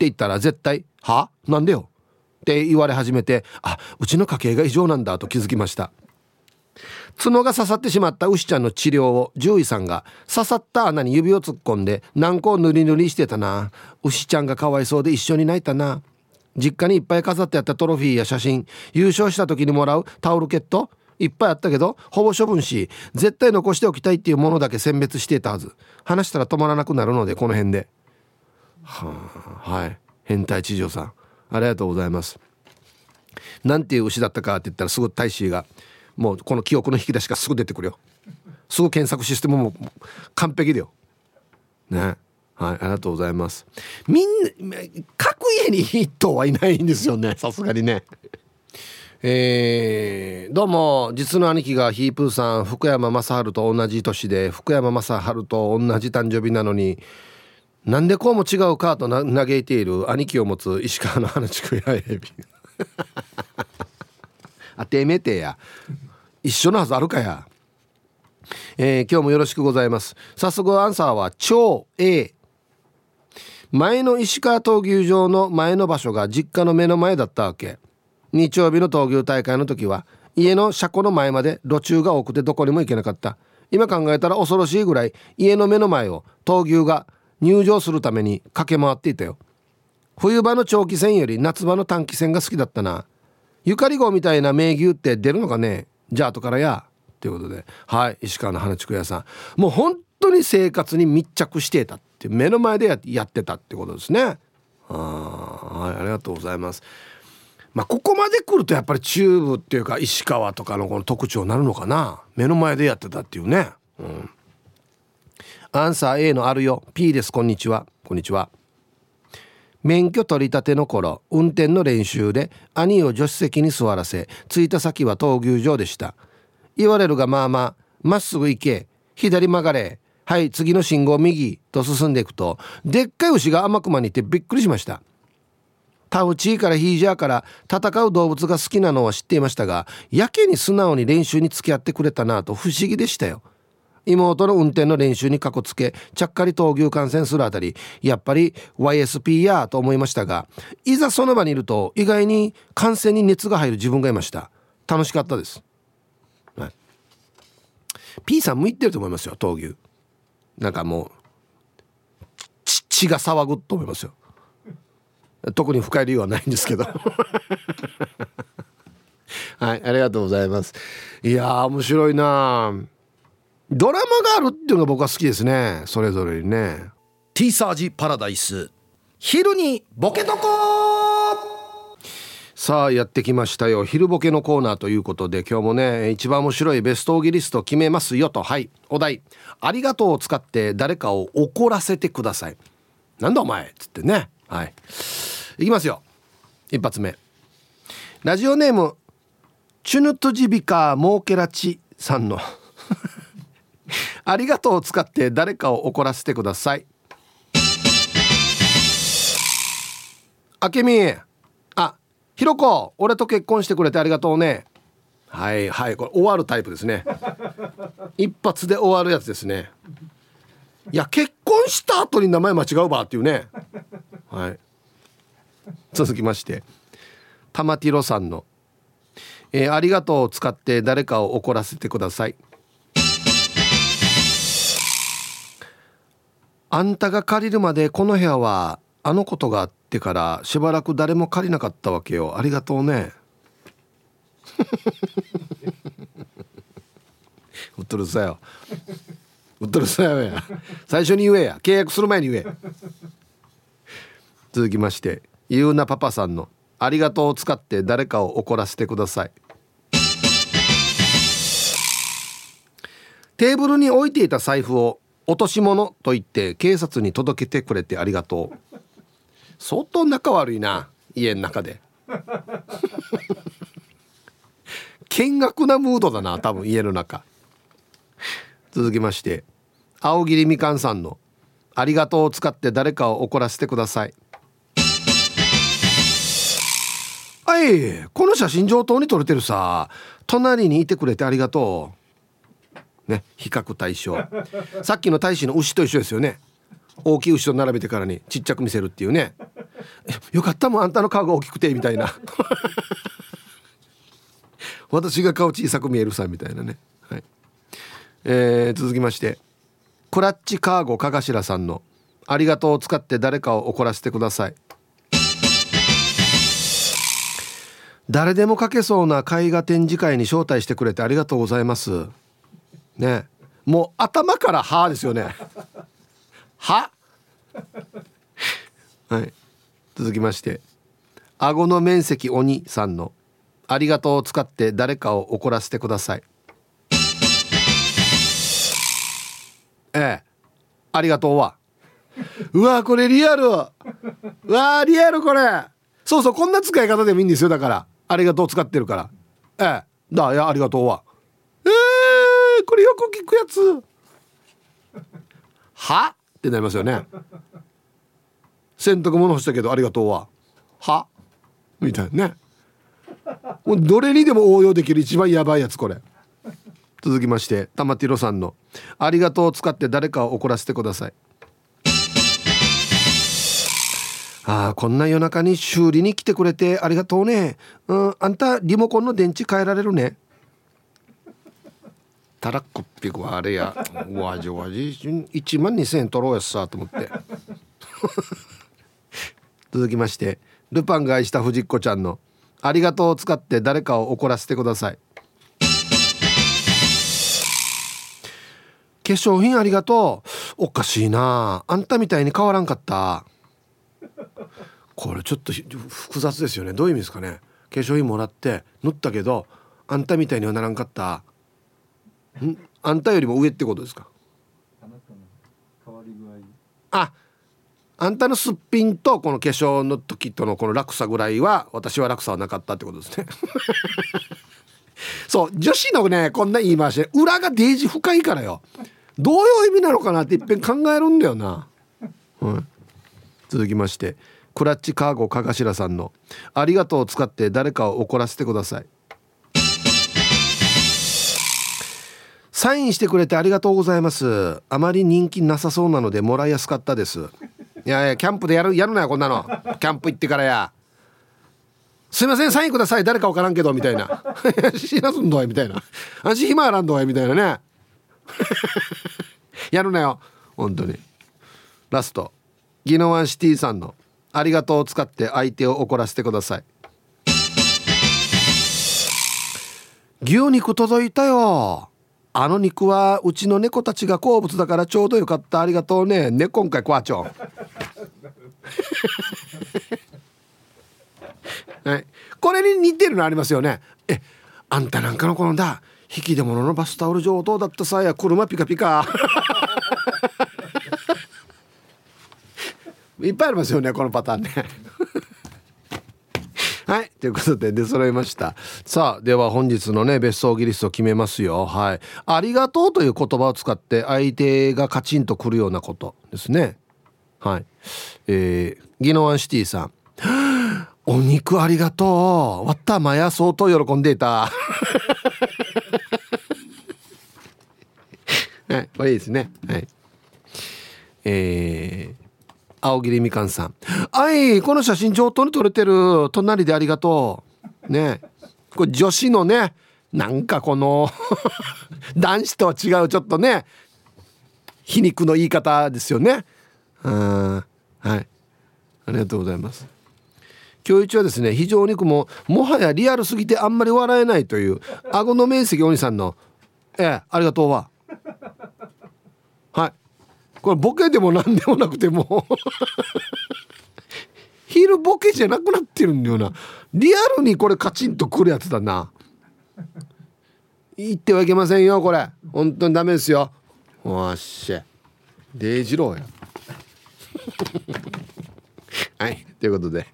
言ったら絶対「はなんでよ?」って言われ始めてあうちの家系が異常なんだと気づきました角が刺さってしまった牛ちゃんの治療を獣医さんが刺さった穴に指を突っ込んで何個塗り塗りしてたな牛ちゃんがかわいそうで一緒に泣いたな実家にいっぱい飾ってあったトロフィーや写真優勝した時にもらうタオルケットいっぱいあったけどほぼ処分し絶対残しておきたいっていうものだけ選別していたはず。話したら止まらなくなるのでこの辺で。はあはい。変態地上さん。ありがとうございます。なんていう牛だったかって言ったらすぐ大使がもうこの記憶の引き出しがすぐ出てくるよ。すぐ検索システムも完璧だよ。ね。はいありがとうございます。みんな各家に一頭はいないんですよね。さすがにね。えー、どうも実の兄貴がヒープーさん福山雅治と同じ年で福山雅治と同じ誕生日なのになんでこうも違うかと嘆いている兄貴を持つ石川の花地区やエビあてめてや。一緒のはずあるかや。えー、今日もよろしくございます。早速アンサーは超 A 前の石川闘牛場の前の場所が実家の目の前だったわけ。日曜日の闘牛大会の時は家の車庫の前まで路中が多くてどこにも行けなかった。今考えたら恐ろしいぐらい家の目の前を闘牛が入場するために駆け回っていたよ。冬場の長期戦より夏場の短期戦が好きだったな。ゆかり号みたいな名牛って出るのかね？じゃあ後からや。ということで。はい石川の花竹屋さん。もう本当に生活に密着していたって目の前でやってたってことですね。あはいありがとうございます。まあここまで来るとやっぱり中部っていうか石川とかのこの特徴になるのかな？目の前でやってたっていうね。うん。アンサー A のあるよ。P ですこんにちは。こんにちは。免許取り立ての頃運転の練習で兄を助手席に座らせ着いた先は闘牛場でした。言われるがまあまあまっすぐ行け。左曲がれ。はい次の信号右と進んでいくとでっかい牛が天熊にいてびっくりしました。タウチーからヒージャーから戦う動物が好きなのは知っていましたがやけに素直に練習に付き合ってくれたなと不思議でしたよ。妹の運転の練習にかこつけちゃっかり闘牛観戦するあたりやっぱり YSP やと思いましたがいざその場にいると意外に観戦に熱が入る自分がいました。楽しかったです、はい、P さん向いてると思いますよ闘牛。なんかもう血が騒ぐと思いますよ。特に深い理由はないんですけど。はいありがとうございます。いや面白いな。ドラマがあるっていうのが僕は好きですね。それぞれにね。T サージパラダイス。昼にボケとこさあやってきましたよ。昼ボケのコーナーということで今日もね一番面白いベストオギリスト決めますよと。はいお題。ありがとうを使って誰かを怒らせてください。なんだお前っつってね。はいいきますよ。一発目。ラジオネームチュヌトジビカモーケラチさんの。ありがとうを使って誰かを怒らせてください。あけみあひろこ俺と結婚してくれてありがとうね。はいはいこれ終わるタイプですね。一発で終わるやつですね。いや結婚した後に名前間違うばっていうね。はい。続きまして玉ティロさんの、えー、ありがとうを使って誰かを怒らせてください。あんたが借りるまでこの部屋はあのことがあってからしばらく誰も借りなかったわけよ。ありがとうね。うっとるさよ。うっとるさよや。最初に言えや。契約する前に言え。続きましてゆうなパパさんの。ありがとうを使って誰かを怒らせてください。テーブルに置いていた財布を落とし物と言って警察に届けてくれてありがとう。相当仲悪いな家の中で。見学なムードだな多分家の中。続きまして青桐みかんさんの「ありがとう」を使って誰かを怒らせてください。はいこの写真上等に撮れてるさ。隣にいてくれてありがとう。ね比較対象。さっきの大使の牛と一緒ですよね。大きい牛と並べてからにちっちゃく見せるっていうね。よかったもんあんたの顔が大きくてみたいな。私が顔小さく見えるさみたいなね、はい。えー、続きまして。クラッチカーゴかがしらさんの「ありがとう」を使って誰かを怒らせてください誰でも書けそうな絵画展示会に招待してくれてありがとうございます。ね。もう頭から歯ですよね。歯。はい。続きまして。顎の面積鬼さんの「ありがとう」を使って誰かを怒らせてください。ええ。ありがとうは。うわこれリアル。うわリアルこれ。そうそうこんな使い方でもいいんですよだから。ありがとう使ってるから。ええ。だいやありがとうは。えーこれよく聞くやつ。は？ってなりますよね。洗濯物干したけどありがとうは。は？みたいなね。もうどれにでも応用できる一番やばいやつこれ。続きまして玉ティロさんの「ありがとう」を使って誰かを怒らせてください。ああこんな夜中に修理に来てくれてありがとうね。うんあんたリモコンの電池変えられるね。たらこっぴくはあれや。わじわじ1万2000円取ろうやさと思って。続きましてルパンが愛した藤子ちゃんの「ありがとう」を使って誰かを怒らせてください。化粧品ありがとう。おかしいな。あんたみたいに変わらんかった。これちょっと複雑ですよね。どういう意味ですかね。化粧品もらって塗ったけどあんたみたいにはならんかった。ん？あんたよりも上ってことですか？ああんたのすっぴんとこの化粧の時とのこの落差ぐらいは私は落差はなかったってことですね。そう女子のねこんな言い回し裏がデージ深いからよ。どういう意味なのかなっていっぺん考えるんだよな、うん、続きましてクラッチカーゴかがしらさんの「ありがとう」を使って誰かを怒らせてください。サインしてくれてありがとうございます。あまり人気なさそうなのでもらいやすかったです。いやいやキャンプでやるやるなよこんなの。キャンプ行ってからや。すいませんサインください。誰か分からんけどみたいな。知らすんどいみたいな。安心暇らんどいみたいなね。やるなよ本当に。ラスト。ギノワンシティさんの「ありがとう」を使って相手を怒らせてください。牛肉届いたよ。あの肉はうちの猫たちが好物だからちょうどよかった。ありがとうね。ね今回コアチョンはい、これに似てるのありますよね。えあんたなんかのこのだ。引き出物のバスタオル上等だったさ。や車ピカピカ。いっぱいありますよねこのパターンね。はいということで出揃いました。さあでは本日のね別荘ギリスト決めますよ。はい。ありがとうという言葉を使って相手がカチンとくるようなことですね。はい。えー、ギノワンシティさん。お肉ありがとう。わったまや相当喜んでいた。はいこれいいですね。はい。えー青桐みかんさん「あいこの写真上等に撮れてる。隣でありがとう」ね。これ女子のねなんかこの 男子とは違うちょっとね皮肉の言い方ですよね。うんはい。ありがとうございます。今日一はですね非常にももはやリアルすぎてあんまり笑えないという顎の面積お兄さんの「ええありがとうは」はい。これボケでも何でもなくても 昼ボケじゃなくなってるんだよな。リアルにこれカチンとくるやつだな。言ってはいけませんよこれ。本当にダメですよ。おっしゃ。デイジローや。はいということで。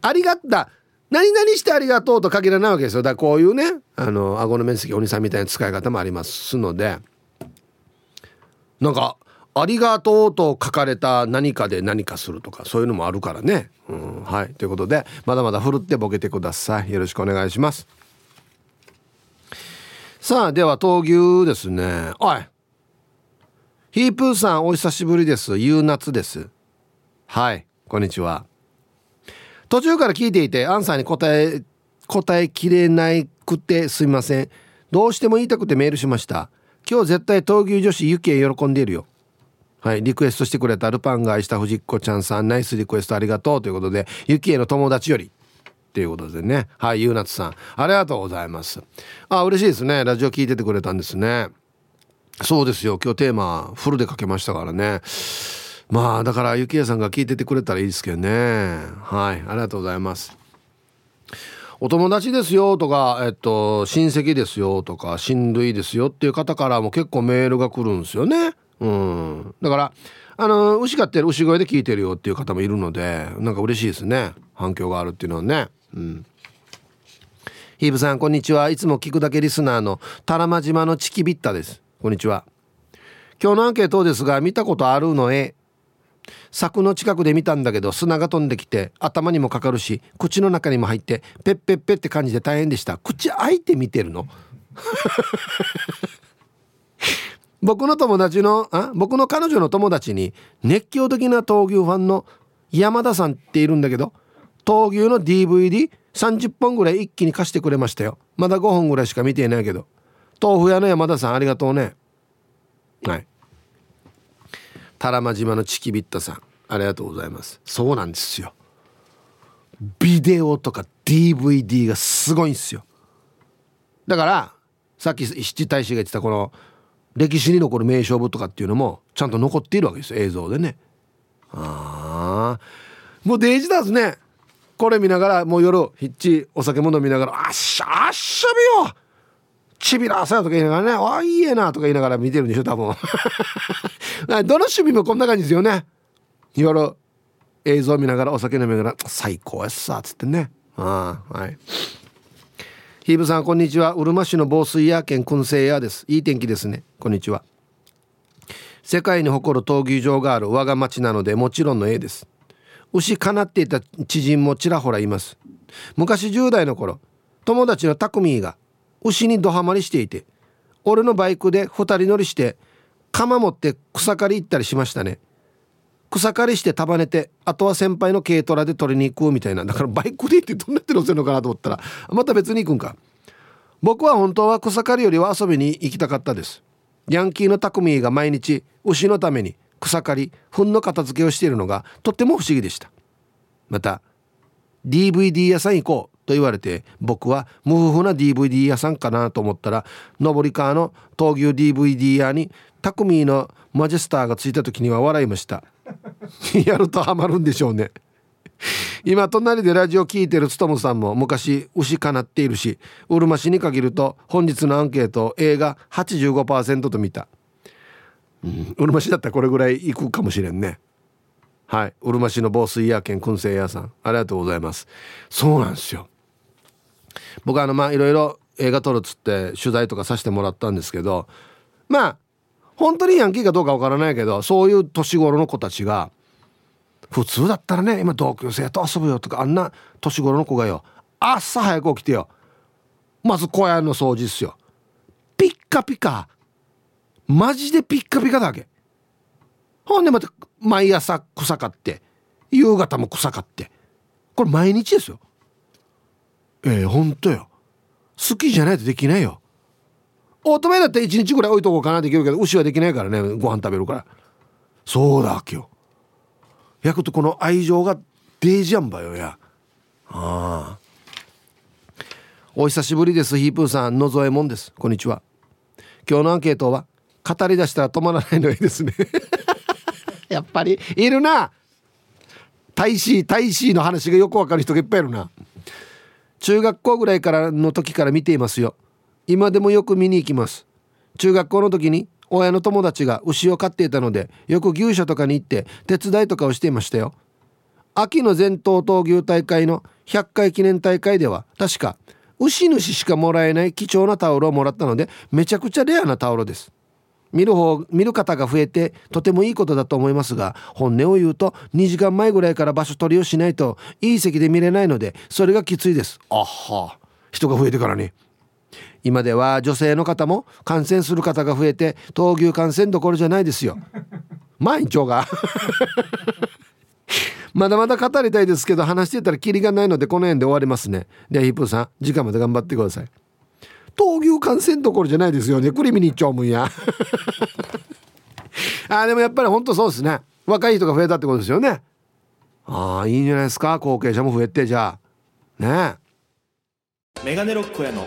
ありがった。何々してありがとうと限らないわけですよ。だからこういうねあの顎の面積お兄さんみたいな使い方もありますので。なんかありがとうと書かれた何かで何かするとかそういうのもあるからね。うん、はい。ということで、まだまだふるってボケてください。よろしくお願いします。さあ、では闘牛ですね。おい。ヒープーさん、お久しぶりです。ゆうなつです。はい。こんにちは。途中から聞いていて、アンサーに答え、答えきれなくてすみません。どうしても言いたくてメールしました。今日絶対闘牛女子ユキへ喜んでいるよ。はい、リクエストしてくれたルパンが愛した藤子ちゃんさん。ナイスリクエストありがとうということでゆきえの友達より。っていうことでね。はい。ゆうなつさん。ありがとうございます。あ嬉しいですね。ラジオ聞いててくれたんですね。そうですよ。今日テーマフルでかけましたからね。まあだからゆきえさんが聞いててくれたらいいですけどね。はい。ありがとうございます。お友達ですよ。とか、えっと、親戚ですよ。とか、親類ですよ。っていう方からも結構メールが来るんですよね。うん。だからあの牛飼ってる牛小屋で聞いてるよっていう方もいるのでなんか嬉しいですね。反響があるっていうのはね。うん。ヒーブさんこんにちは。いつも聞くだけリスナーのタラマ島のチキビッタです。こんにちは。今日のアンケートですが見たことあるのえ柵の近くで見たんだけど砂が飛んできて頭にもかかるし口の中にも入ってペッペッペって感じで大変でした。口開いて見てるの？僕の友達のあ僕の彼女の友達に熱狂的な闘牛ファンの山田さんっているんだけど闘牛の DVD30 本ぐらい一気に貸してくれましたよ。まだ5本ぐらいしか見ていないけど。豆腐屋の山田さんありがとうね。はい。多良間島のチキビッタさんありがとうございます。そうなんですよ。ビデオとか DVD がすごいんですよ。だからさっき七大使が言ってたこの歴史に残る名勝負とかっていうのもちゃんと残っているわけですよ映像でね。ああもうデイジだですね。これ見ながらもう夜ひっちお酒も飲みながら「あっしゃあっしゃびよ。ちびら朝とか言いながらね「あいいえな」とか言いながら見てるんでしょ多分。どの趣味もこんな感じですよね。夜映像見ながらお酒飲みながら「最高やっさ」っつってね。ああはい。ヒーブさんこんにちは。うるま市の防水屋兼燻製屋です。いい天気ですね。こんにちは。世界に誇る闘牛場がある我が町なのでもちろんの A です。牛かなっていた知人もちらほらいます。昔10代の頃友達のタクミーが牛にドハマりしていて俺のバイクで2人乗りして鎌持って草刈り行ったりしましたね。草刈りして束ねてあとは先輩の軽トラで取りに行くみたいな。だからバイクで行ってどんなって乗せるのかなと思ったらまた別に行くんか。僕は本当は草刈りよりは遊びに行きたかったです。ヤンキーのタクミーが毎日牛のために草刈り糞の片付けをしているのがとっても不思議でした。また DVD 屋さん行こうと言われて僕は無夫婦な DVD 屋さんかなと思ったら上り川の闘牛 DVD 屋にタクミーのマジェスターがついた時には笑いました。やるとハマるんでしょうね。今隣でラジオ聞いてるつとむさんも昔牛かなっているしうるま市に限ると本日のアンケート映画85%と見た。うんうるま市だったらこれぐらい行くかもしれんね。はい。うるま市の防水屋兼燻製屋さん。ありがとうございます。そうなんですよ。僕あのまあいろいろ映画撮るっつって取材とかさせてもらったんですけどまあ本当にヤンキーかどうかわからないけどそういう年頃の子たちが普通だったらね今同級生と遊ぶよとかあんな年頃の子がよ。朝早く起きてよ。まず小屋の掃除っすよ。ピッカピカ。マジでピッカピカだけ。ほんでまた毎朝草刈って夕方も草刈って。これ毎日ですよ。ええー、ほんとよ。好きじゃないとできないよ。オートバイだったら1日ぐらい置いとこうかなできるけど牛はできないからねご飯食べるから。そうだ今日。焼くとこの愛情がデージャンバよや。ああ。お久しぶりですヒープーさん野添もんです。こんにちは。今日のアンケートは語り出したら止まらないのいいですね。やっぱりいるな。大使大使の話がよくわかる人がいっぱいいるな。中学校ぐらいからの時から見ていますよ。今でもよく見に行きます。中学校の時に親の友達が牛を飼っていたのでよく牛舎とかに行って手伝いとかをしていましたよ。秋の全頭闘牛大会の100回記念大会では確か牛主しかもらえない貴重なタオルをもらったのでめちゃくちゃレアなタオルです。見る方見る方が増えてとてもいいことだと思いますが本音を言うと2時間前ぐらいから場所取りをしないといい席で見れないのでそれがきついです。あは人が増えてからに今では女性の方も感染する方が増えて闘牛感染どころじゃないですよ。毎日が。まだまだ語りたいですけど話してたらキリがないのでこの辺で終わりますね。でヒップさん時間まで頑張ってください。闘牛感染どころじゃないですよね。クリミに行っちゃうもんや。あでもやっぱり本当そうですね。若い人が増えたってことですよね。ああいいんじゃないですか。後継者も増えてじゃあ。ね。えメガネロックやの